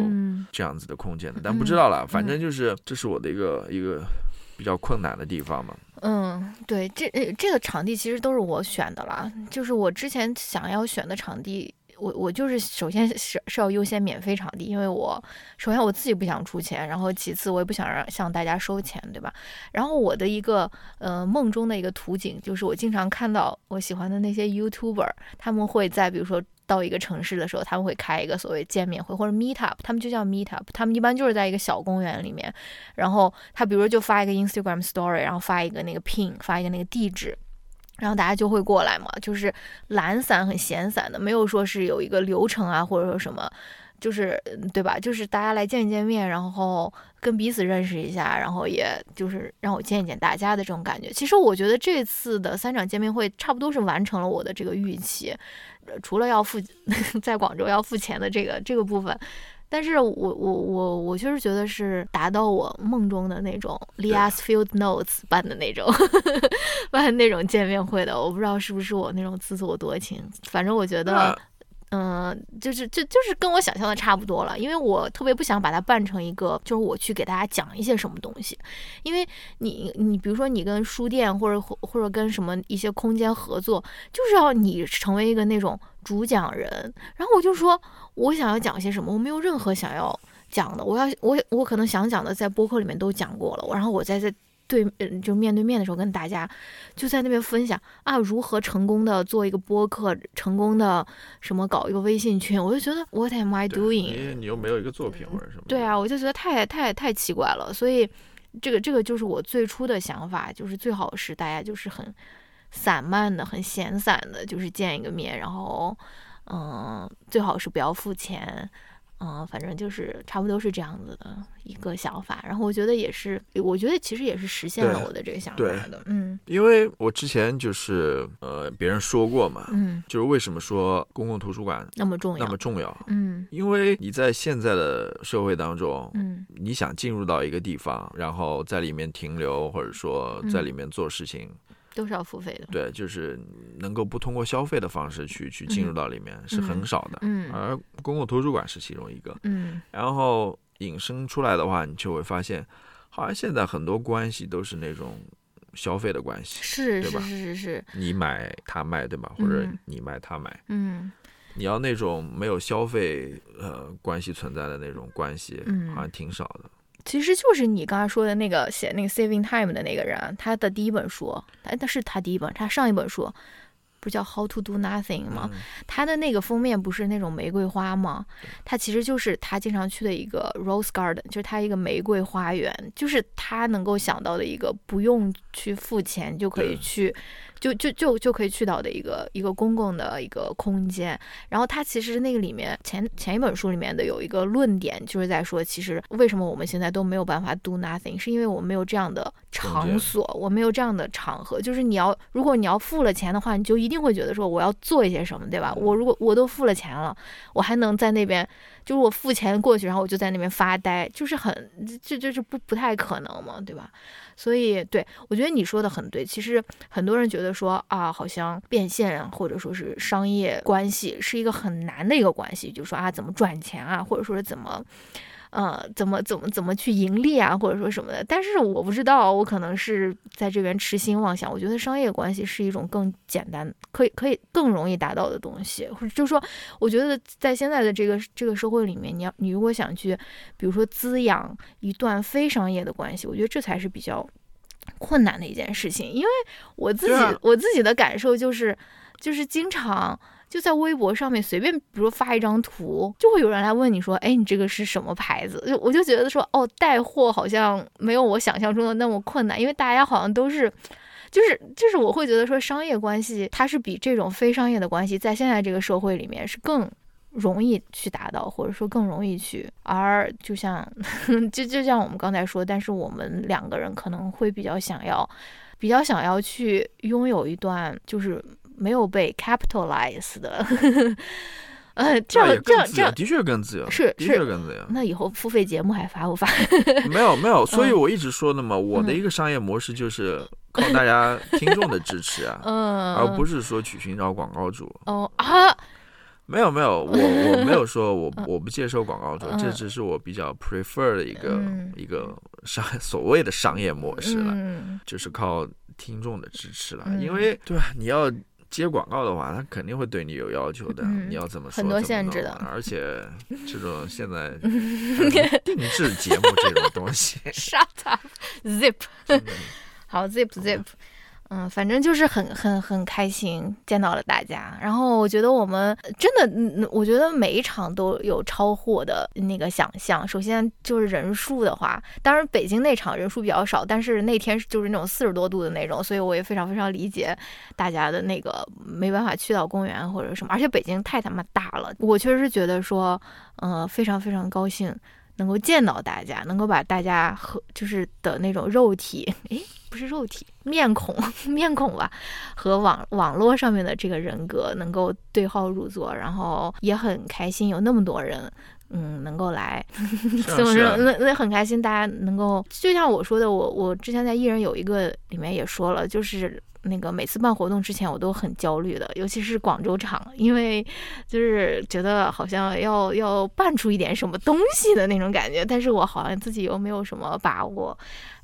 这样子的空间的，但不知道了，反正就是这是我的一个一个比较困难的地方嘛。嗯，对，这这个场地其实都是我选的啦，就是我之前想要选的场地，我我就是首先是是要优先免费场地，因为我首先我自己不想出钱，然后其次我也不想让向大家收钱，对吧？然后我的一个呃梦中的一个图景，就是我经常看到我喜欢的那些 YouTuber，他们会在比如说到一个城市的时候，他们会开一个所谓见面会或者 Meet Up，他们就叫 Meet Up，他们一般就是在一个小公园里面，然后他比如就发一个 Instagram Story，然后发一个那个 Pin，发一个那个地址。然后大家就会过来嘛，就是懒散、很闲散的，没有说是有一个流程啊，或者说什么，就是对吧？就是大家来见一见面，然后跟彼此认识一下，然后也就是让我见一见大家的这种感觉。其实我觉得这次的三场见面会差不多是完成了我的这个预期，除了要付 在广州要付钱的这个这个部分。但是我我我我确实觉得是达到我梦中的那种 Lias Field Notes 办的那种 办那种见面会的，我不知道是不是我那种自作多情，反正我觉得。嗯，就是就就是跟我想象的差不多了，因为我特别不想把它办成一个，就是我去给大家讲一些什么东西，因为你你比如说你跟书店或者或者跟什么一些空间合作，就是要你成为一个那种主讲人，然后我就说我想要讲些什么，我没有任何想要讲的，我要我我可能想讲的在播客里面都讲过了，然后我在这。对，嗯，就面对面的时候跟大家就在那边分享啊，如何成功的做一个播客，成功的什么搞一个微信群，我就觉得 What am I doing？因为你又没有一个作品或者什么。对啊，我就觉得太太太奇怪了，所以这个这个就是我最初的想法，就是最好是大家就是很散漫的、很闲散的，就是见一个面，然后嗯，最好是不要付钱。嗯，反正就是差不多是这样子的一个想法，然后我觉得也是，我觉得其实也是实现了我的这个想法的，嗯，因为我之前就是呃，别人说过嘛，嗯，就是为什么说公共图书馆那么重要，那么重要，嗯，因为你在现在的社会当中，嗯，你想进入到一个地方，然后在里面停留，或者说在里面做事情。都是要付费的，对，就是能够不通过消费的方式去去进入到里面是很少的，嗯，而公共图书馆是其中一个，嗯，然后引申出来的话，你就会发现，好像现在很多关系都是那种消费的关系，是，对吧？是是是，你买他卖，对吧？或者你卖他买，嗯，你要那种没有消费呃关系存在的那种关系，好像挺少的。其实就是你刚才说的那个写那个 Saving Time 的那个人，他的第一本书，哎，那是他第一本，他上一本书不叫 How to Do Nothing 吗？他的那个封面不是那种玫瑰花吗？他其实就是他经常去的一个 Rose Garden，就是他一个玫瑰花园，就是他能够想到的一个不用去付钱就可以去。就就就就可以去到的一个一个公共的一个空间，然后它其实那个里面前前一本书里面的有一个论点，就是在说，其实为什么我们现在都没有办法 do nothing，是因为我们没有这样的场所，我没有这样的场合。就是你要如果你要付了钱的话，你就一定会觉得说我要做一些什么，对吧？我如果我都付了钱了，我还能在那边，就是我付钱过去，然后我就在那边发呆，就是很这这是不不太可能嘛，对吧？所以，对我觉得你说的很对。其实很多人觉得说啊，好像变现或者说是商业关系是一个很难的一个关系，就说啊，怎么赚钱啊，或者说是怎么。呃，怎么怎么怎么去盈利啊，或者说什么的？但是我不知道，我可能是在这边痴心妄想。我觉得商业关系是一种更简单，可以可以更容易达到的东西。或者就是说，我觉得在现在的这个这个社会里面，你要你如果想去，比如说滋养一段非商业的关系，我觉得这才是比较困难的一件事情。因为我自己我自己的感受就是，就是经常。就在微博上面随便，比如发一张图，就会有人来问你说：“哎，你这个是什么牌子？”就我就觉得说，哦，带货好像没有我想象中的那么困难，因为大家好像都是，就是就是我会觉得说，商业关系它是比这种非商业的关系，在现在这个社会里面是更容易去达到，或者说更容易去。而就像 就就像我们刚才说，但是我们两个人可能会比较想要，比较想要去拥有一段就是。没有被 capitalize 的，呃，这样这样这样。的确更自由，是的确更自由。那以后付费节目还发不发？没有没有，所以我一直说的嘛，我的一个商业模式就是靠大家听众的支持啊，嗯，而不是说去寻找广告主。哦啊，没有没有，我我没有说我我不接受广告主，这只是我比较 prefer 的一个一个商所谓的商业模式了，就是靠听众的支持了，因为对吧？你要。接广告的话，他肯定会对你有要求的。你要怎么说？很多限制的。而且 这种现在 定制节目这种东西，Shut up，Zip，好，Zip Zip。嗯，反正就是很很很开心见到了大家，然后我觉得我们真的，我觉得每一场都有超乎我的那个想象。首先就是人数的话，当然北京那场人数比较少，但是那天就是那种四十多度的那种，所以我也非常非常理解大家的那个没办法去到公园或者什么，而且北京太他妈大了，我确实觉得说，嗯，非常非常高兴。能够见到大家，能够把大家和就是的那种肉体，诶，不是肉体，面孔，面孔吧，和网网络上面的这个人格能够对号入座，然后也很开心，有那么多人，嗯，能够来，怎么说？那那很开心，大家能够，就像我说的，我我之前在艺人有一个里面也说了，就是。那个每次办活动之前，我都很焦虑的，尤其是广州场，因为就是觉得好像要要办出一点什么东西的那种感觉，但是我好像自己又没有什么把握，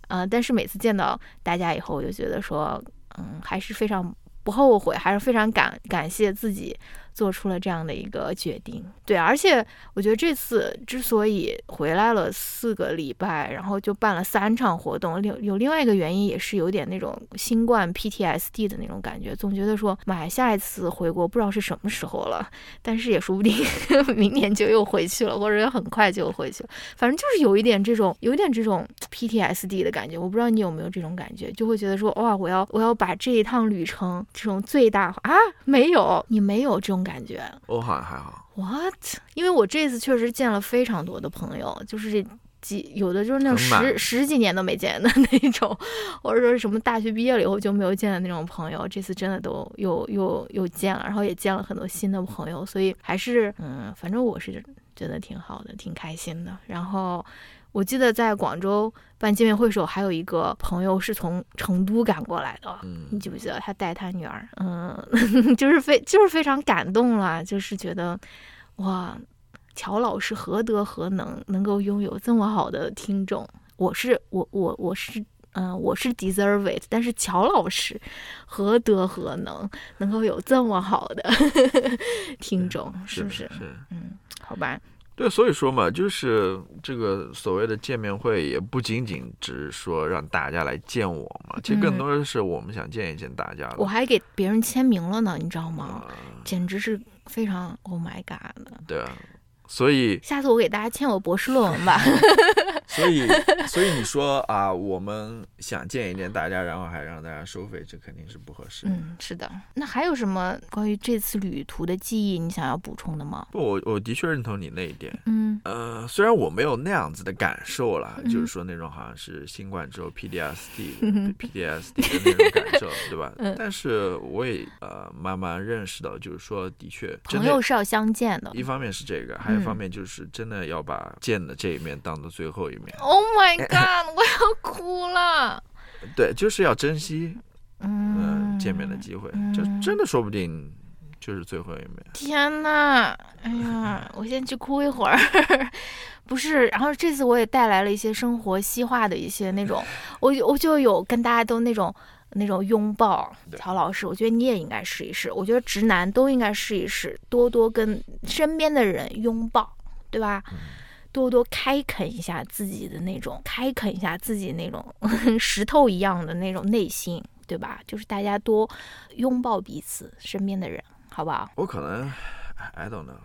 呃，但是每次见到大家以后，我就觉得说，嗯，还是非常不后悔，还是非常感感谢自己。做出了这样的一个决定，对，而且我觉得这次之所以回来了四个礼拜，然后就办了三场活动，有有另外一个原因，也是有点那种新冠 PTSD 的那种感觉，总觉得说，妈，下一次回国不知道是什么时候了，但是也说不定 明年就又回去了，或者很快就回去了，反正就是有一点这种，有点这种 PTSD 的感觉，我不知道你有没有这种感觉，就会觉得说，哇，我要我要把这一趟旅程这种最大化啊，没有，你没有这种。感觉我好像还好。What？因为我这次确实见了非常多的朋友，就是这几有的就是那种十十几年都没见的 那种，或者说什么大学毕业了以后就没有见的那种朋友，这次真的都又又又见了，然后也见了很多新的朋友，所以还是嗯，反正我是觉得挺好的，挺开心的。然后。我记得在广州办见面会时候，还有一个朋友是从成都赶过来的，嗯你记不记得？他带他女儿，嗯，就是非就是非常感动了，就是觉得哇，乔老师何德何能，能够拥有这么好的听众？我是我我我是嗯，我是 deserve it，但是乔老师何德何能，能够有这么好的 听众？是不是？是，嗯，好吧。对，所以说嘛，就是这个所谓的见面会，也不仅仅只是说让大家来见我嘛，其实更多的是我们想见一见大家。我还给别人签名了呢，你知道吗？简直是非常 Oh my God 的。对啊。所以下次我给大家签我博士论文吧。所以，所以你说啊，我们想见一见大家，然后还让大家收费，这肯定是不合适。嗯，是的。那还有什么关于这次旅途的记忆，你想要补充的吗？不，我我的确认同你那一点。嗯，呃，虽然我没有那样子的感受了，就是说那种好像是新冠之后 PDSD、PDSD 的那种感受，对吧？嗯。但是我也呃慢慢认识到，就是说的确，朋友是要相见的。一方面是这个，还有。方面就是真的要把见的这一面当做最后一面。Oh my god！我要哭了。对，就是要珍惜嗯见面的机会，就真的说不定就是最后一面。天哪！哎呀，我先去哭一会儿。不是，然后这次我也带来了一些生活西化的一些那种，我我就有跟大家都那种。那种拥抱，曹老师，我觉得你也应该试一试。我觉得直男都应该试一试，多多跟身边的人拥抱，对吧？多多开垦一下自己的那种，开垦一下自己那种 石头一样的那种内心，对吧？就是大家多拥抱彼此身边的人，好不好？我可能，I don't know。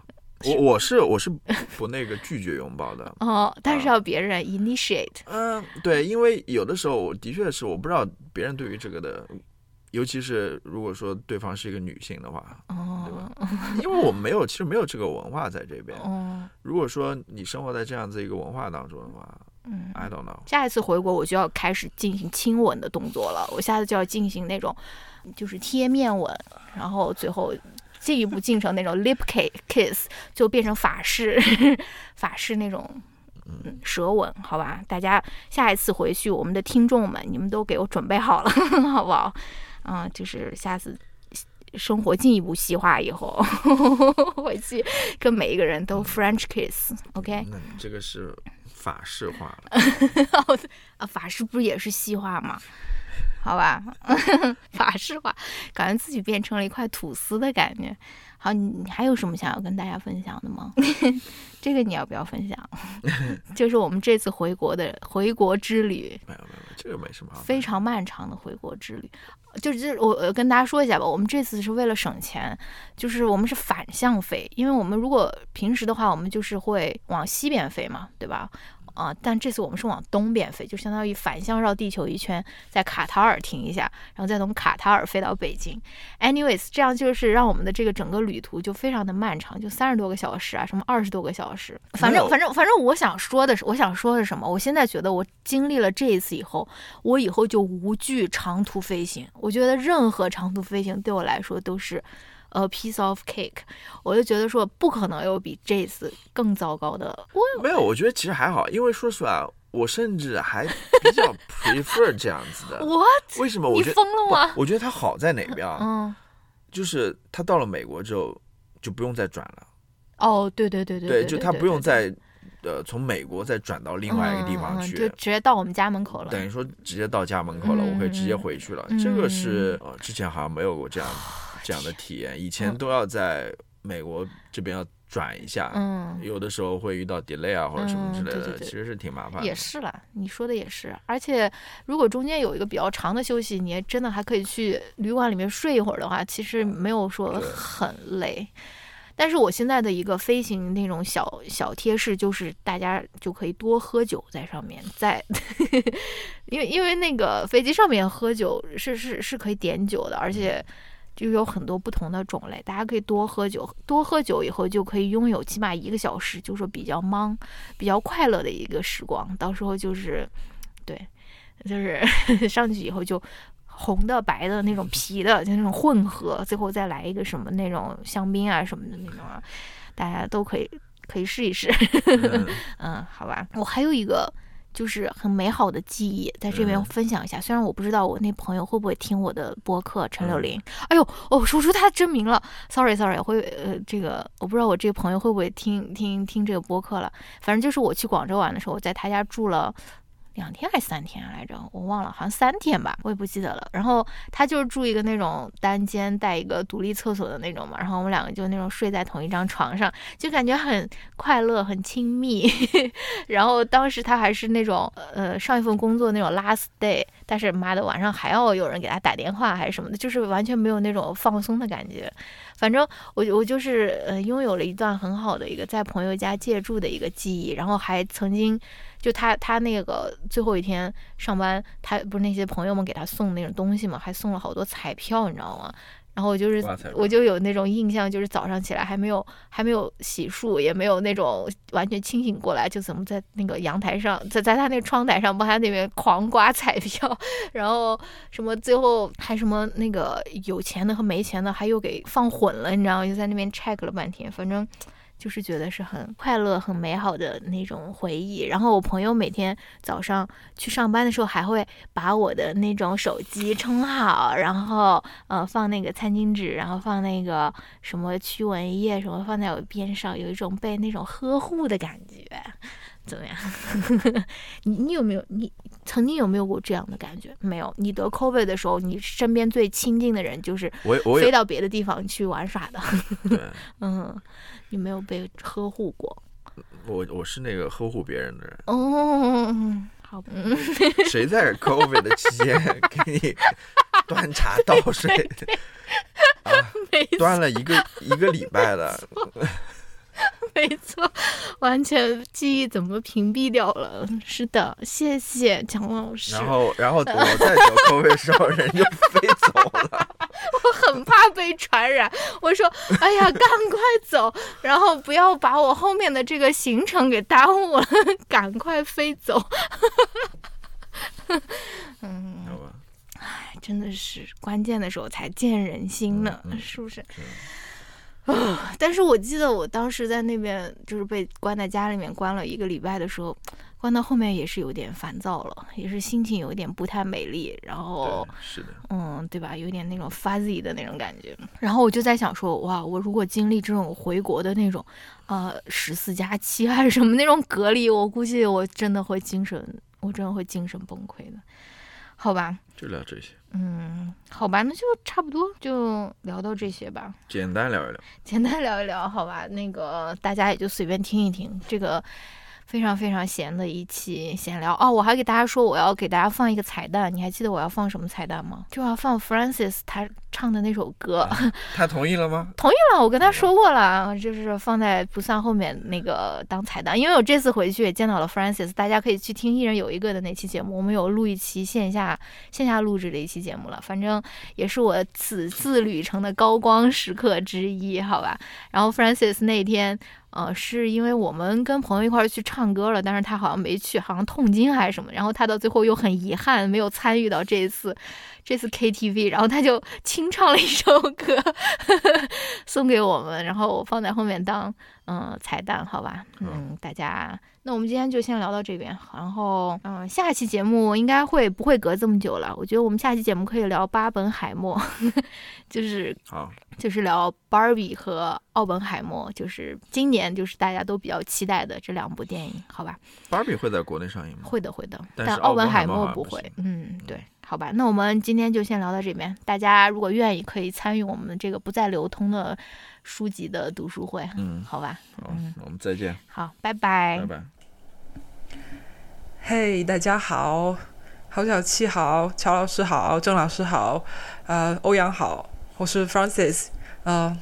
我我是我是不那个拒绝拥抱的 哦，但是要别人 initiate。嗯，对，因为有的时候的确是我不知道别人对于这个的，尤其是如果说对方是一个女性的话，对吧？因为我们没有，其实没有这个文化在这边。哦，如果说你生活在这样子一个文化当中的话，嗯，I don't know。下一次回国我就要开始进行亲吻的动作了，我下次就要进行那种就是贴面吻，然后最后。进一步进成那种 lip kiss，就变成法式 法式那种嗯舌吻，好吧？大家下一次回去，我们的听众们，你们都给我准备好了，好不好？嗯，就是下次生活进一步细化以后，回去跟每一个人都 French kiss，OK？那你这个是法式化了啊？法式不是也是西化吗？好吧？法式化，感觉自己变成了一块吐司的感觉。好，你还有什么想要跟大家分享的吗？这个你要不要分享？就是我们这次回国的回国之旅。没有没有，这个没什么。非常漫长的回国之旅，就是我我跟大家说一下吧，我们这次是为了省钱，就是我们是反向飞，因为我们如果平时的话，我们就是会往西边飞嘛，对吧？啊！但这次我们是往东边飞，就相当于反向绕地球一圈，在卡塔尔停一下，然后再从卡塔尔飞到北京。Anyways，这样就是让我们的这个整个旅途就非常的漫长，就三十多个小时啊，什么二十多个小时。反正反正反正，我想说的是，我想说的是什么？我现在觉得我经历了这一次以后，我以后就无惧长途飞行。我觉得任何长途飞行对我来说都是。A piece of cake，我就觉得说不可能有比这次更糟糕的。我没有，我觉得其实还好，因为说实话，我甚至还比较 prefer 这样子的。What？为什么？你疯了吗？我觉得它好在哪边啊？嗯，就是他到了美国之后就不用再转了。哦，对对对对，对，就他不用再呃从美国再转到另外一个地方去，就直接到我们家门口了。等于说直接到家门口了，我可以直接回去了。这个是呃之前好像没有过这样。这样的体验，以前都要在美国这边要转一下，嗯，有的时候会遇到 delay 啊或者什么之类的，其实是挺麻烦的。也是了，你说的也是。而且如果中间有一个比较长的休息，你真的还可以去旅馆里面睡一会儿的话，其实没有说很累。但是我现在的一个飞行那种小小贴士就是，大家就可以多喝酒在上面，在，因为因为那个飞机上面喝酒是是是可以点酒的，而且。就有很多不同的种类，大家可以多喝酒，多喝酒以后就可以拥有起码一个小时，就说比较忙、比较快乐的一个时光。到时候就是，对，就是 上去以后就红的、白的那种啤的，就那种混合，最后再来一个什么那种香槟啊什么的那种，啊大家都可以可以试一试。嗯，好吧，我还有一个。就是很美好的记忆，在这边分享一下。虽然我不知道我那朋友会不会听我的播客，陈柳林。哎呦，哦，说出他真名了，sorry，sorry，会呃，这个我不知道我这个朋友会不会听听听这个播客了。反正就是我去广州玩的时候，我在他家住了。两天还是三天来着，我忘了，好像三天吧，我也不记得了。然后他就是住一个那种单间带一个独立厕所的那种嘛，然后我们两个就那种睡在同一张床上，就感觉很快乐、很亲密。然后当时他还是那种呃上一份工作那种 last day，但是妈的晚上还要有人给他打电话还是什么的，就是完全没有那种放松的感觉。反正我我就是呃拥有了一段很好的一个在朋友家借住的一个记忆，然后还曾经。就他他那个最后一天上班，他不是那些朋友们给他送那种东西嘛，还送了好多彩票，你知道吗？然后我就是我就有那种印象，就是早上起来还没有还没有洗漱，也没有那种完全清醒过来，就怎么在那个阳台上，在在他那个窗台上帮他那边狂刮彩票，然后什么最后还什么那个有钱的和没钱的还又给放混了，你知道吗？就在那边 check 了半天，反正。就是觉得是很快乐、很美好的那种回忆。然后我朋友每天早上去上班的时候，还会把我的那种手机充好，然后呃放那个餐巾纸，然后放那个什么驱蚊液什么放在我边上，有一种被那种呵护的感觉。怎么样？你你有没有你曾经有没有过这样的感觉？没有。你得 COVID 的时候，你身边最亲近的人就是我飞到别的地方去玩耍的。嗯。你没有被呵护过，我我是那个呵护别人的人。哦，好，谁在 COVID 的期间给你端茶倒水？啊，端了一个一个礼拜了。没错，完全记忆怎么屏蔽掉了？是的，谢谢蒋老师。然后，然后我再走口位时候，人就飞走了。我很怕被传染，我说：“哎呀，赶快走，然后不要把我后面的这个行程给耽误了，赶快飞走。”嗯，好吧。哎，真的是关键的时候才见人心呢，是不是？啊！但是我记得我当时在那边就是被关在家里面关了一个礼拜的时候，关到后面也是有点烦躁了，也是心情有点不太美丽。然后是的，嗯，对吧？有点那种 fuzzy 的那种感觉。然后我就在想说，哇，我如果经历这种回国的那种，呃，十四加七 还是什么那种隔离，我估计我真的会精神，我真的会精神崩溃的。好吧？就聊这些。嗯，好吧，那就差不多就聊到这些吧。简单聊一聊，简单聊一聊，好吧？那个大家也就随便听一听这个。非常非常闲的一期闲聊哦，我还给大家说我要给大家放一个彩蛋，你还记得我要放什么彩蛋吗？就要放 f r a n c i s 他唱的那首歌。他同意了吗？同意了，我跟他说过了，就是放在不算后面那个当彩蛋，因为我这次回去也见到了 f r a n c i s 大家可以去听一人有一个的那期节目，我们有录一期线下线下录制的一期节目了，反正也是我此次旅程的高光时刻之一，好吧？然后 f r a n c i s 那天。呃，是因为我们跟朋友一块儿去唱歌了，但是他好像没去，好像痛经还是什么，然后他到最后又很遗憾没有参与到这一次，这次 KTV，然后他就清唱了一首歌 送给我们，然后我放在后面当嗯彩蛋，好吧，嗯，大家。那我们今天就先聊到这边，然后，嗯，下期节目应该会不会隔这么久了？我觉得我们下期节目可以聊巴本海默，就是好，就是聊 Barbie 和奥本海默，就是今年就是大家都比较期待的这两部电影，好吧？？Barbie 会在国内上映吗？会的，会的，但奥本海默不会。嗯，对，好吧。那我们今天就先聊到这边，大家如果愿意可以参与我们这个不再流通的书籍的读书会，嗯，好吧。嗯，我们再见。好，拜拜。拜拜。嘿，大家好，郝小七好，乔老师好，郑老师好，呃，欧阳好，我是 f r a n c i s 呃，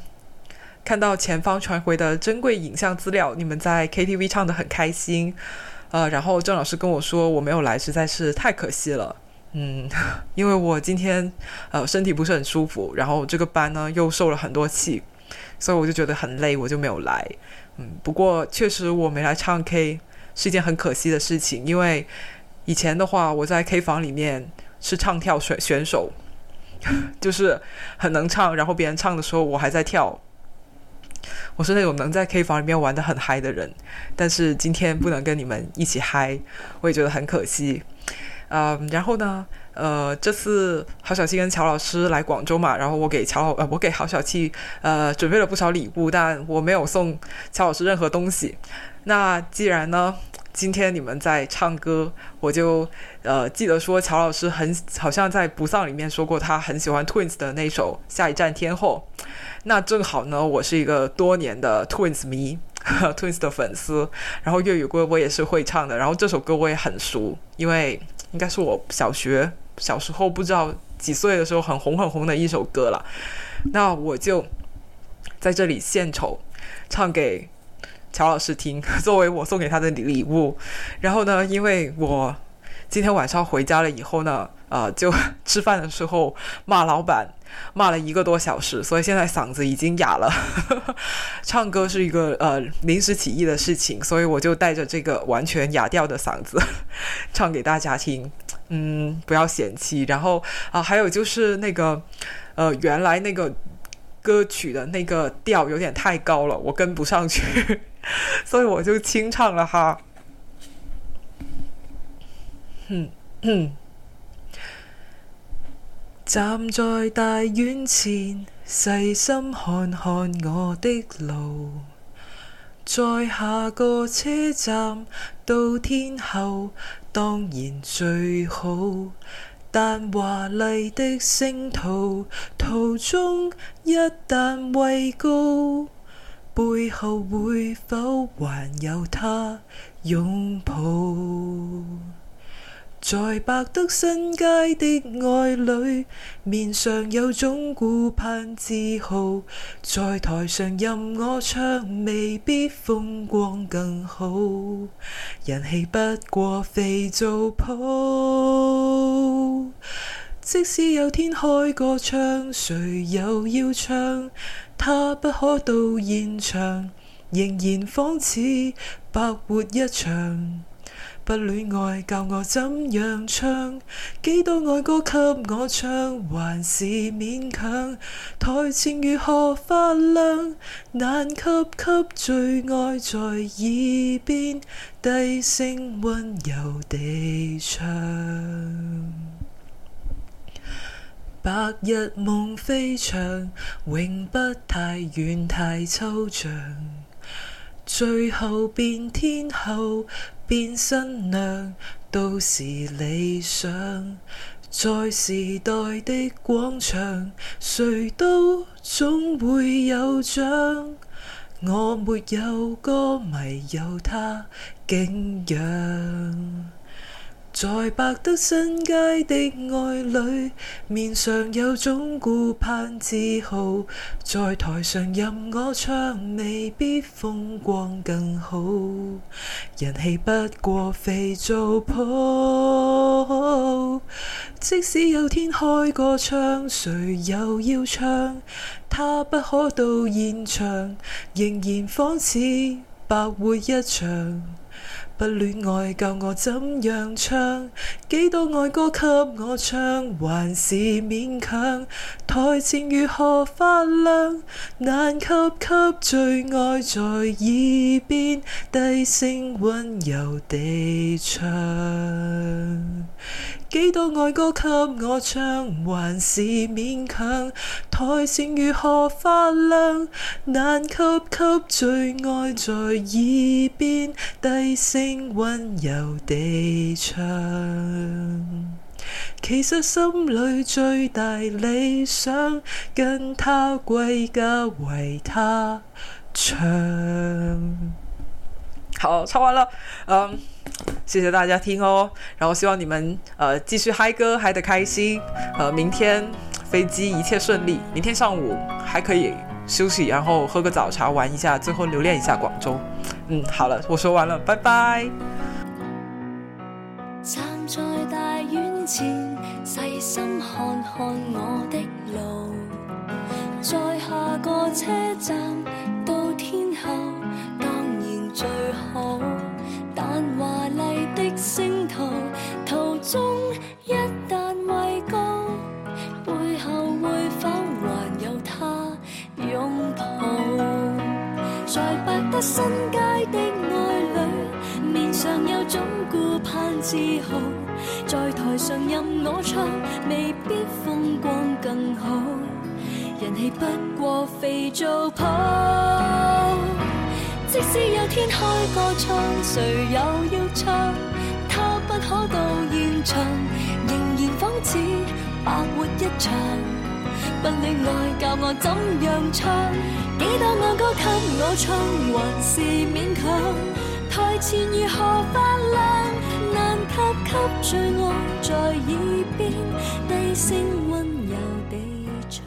看到前方传回的珍贵影像资料，你们在 KTV 唱的很开心，呃，然后郑老师跟我说我没有来，实在是太可惜了，嗯，因为我今天呃身体不是很舒服，然后这个班呢又受了很多气，所以我就觉得很累，我就没有来，嗯，不过确实我没来唱 K。是一件很可惜的事情，因为以前的话，我在 K 房里面是唱跳选选手，就是很能唱，然后别人唱的时候我还在跳，我是那种能在 K 房里面玩的很嗨的人。但是今天不能跟你们一起嗨，我也觉得很可惜。嗯，然后呢，呃，这次郝小七跟乔老师来广州嘛，然后我给乔老呃，我给郝小七呃准备了不少礼物，但我没有送乔老师任何东西。那既然呢，今天你们在唱歌，我就呃记得说，乔老师很好像在《不丧》里面说过，他很喜欢 Twins 的那首《下一站天后》。那正好呢，我是一个多年的 Twins 迷，Twins 的粉丝，然后粤语歌我也是会唱的，然后这首歌我也很熟，因为应该是我小学小时候不知道几岁的时候很红很红的一首歌了。那我就在这里献丑，唱给。乔老师听，作为我送给他的礼物。然后呢，因为我今天晚上回家了以后呢，呃，就吃饭的时候骂老板，骂了一个多小时，所以现在嗓子已经哑了。唱歌是一个呃临时起意的事情，所以我就带着这个完全哑掉的嗓子 唱给大家听。嗯，不要嫌弃。然后啊，还有就是那个呃，原来那个。歌曲的那个调有点太高了，我跟不上去，所以我就清唱了哈。嗯嗯，站在大院前，细心看看我的路，在下个车站到天后，当然最好。但华丽的星途途中一旦畏高，背后会否还有他拥抱？在百德新街的爱侣，面上有种顾盼自豪。在台上任我唱，未必风光更好。人气不过肥皂泡。即使有天开个唱，谁又要唱？他不可到现场，仍然仿似白活一场。不恋爱教我怎样唱，几多爱歌给我唱，还是勉强。台前如何发亮，难及给最爱在耳边低声温柔地唱。白日梦飞翔，永不太远太抽象，最后变天后。变新娘都是理想，在时代的广场，谁都总会有奖。我没有歌迷，有他敬仰。在百德新街的愛侶，面上有種顧盼自豪。在台上任我唱，未必風光更好。人氣不過肥皂泡。即使有天開個唱，誰又要唱？他不可到現場，仍然仿似白活一場。不恋爱教我怎样唱，几多爱歌给我唱，还是勉强。台前如何发亮，难及給最爱在耳边低声温柔地唱。幾多愛歌給我唱，還是勉強。台前如何發亮，難及給最愛在耳邊低聲溫柔地唱。其實心里最大理想，跟他歸家為他唱。好，唱完了，嗯。谢谢大家听哦，然后希望你们呃继续嗨歌嗨得开心，呃明天飞机一切顺利，明天上午还可以休息，然后喝个早茶玩一下，最后留恋一下广州。嗯，好了，我说完了，拜拜。站在大院前，细心看看我的路，在下个车站到天后当然最好。但華麗的星途，途中一旦畏高，背後會否還有他拥抱？在百德新街的愛侶，面上有種顧盼自豪，在台上任我唱，未必風光更好，人氣不過肥皂泡。即使有天开个唱，谁又要唱？他不可到现场，仍然仿似白活一场。不恋爱教我怎样唱？几多爱歌给我唱，还是勉强。台前如何发亮，难及给最爱在耳边低声温柔地唱。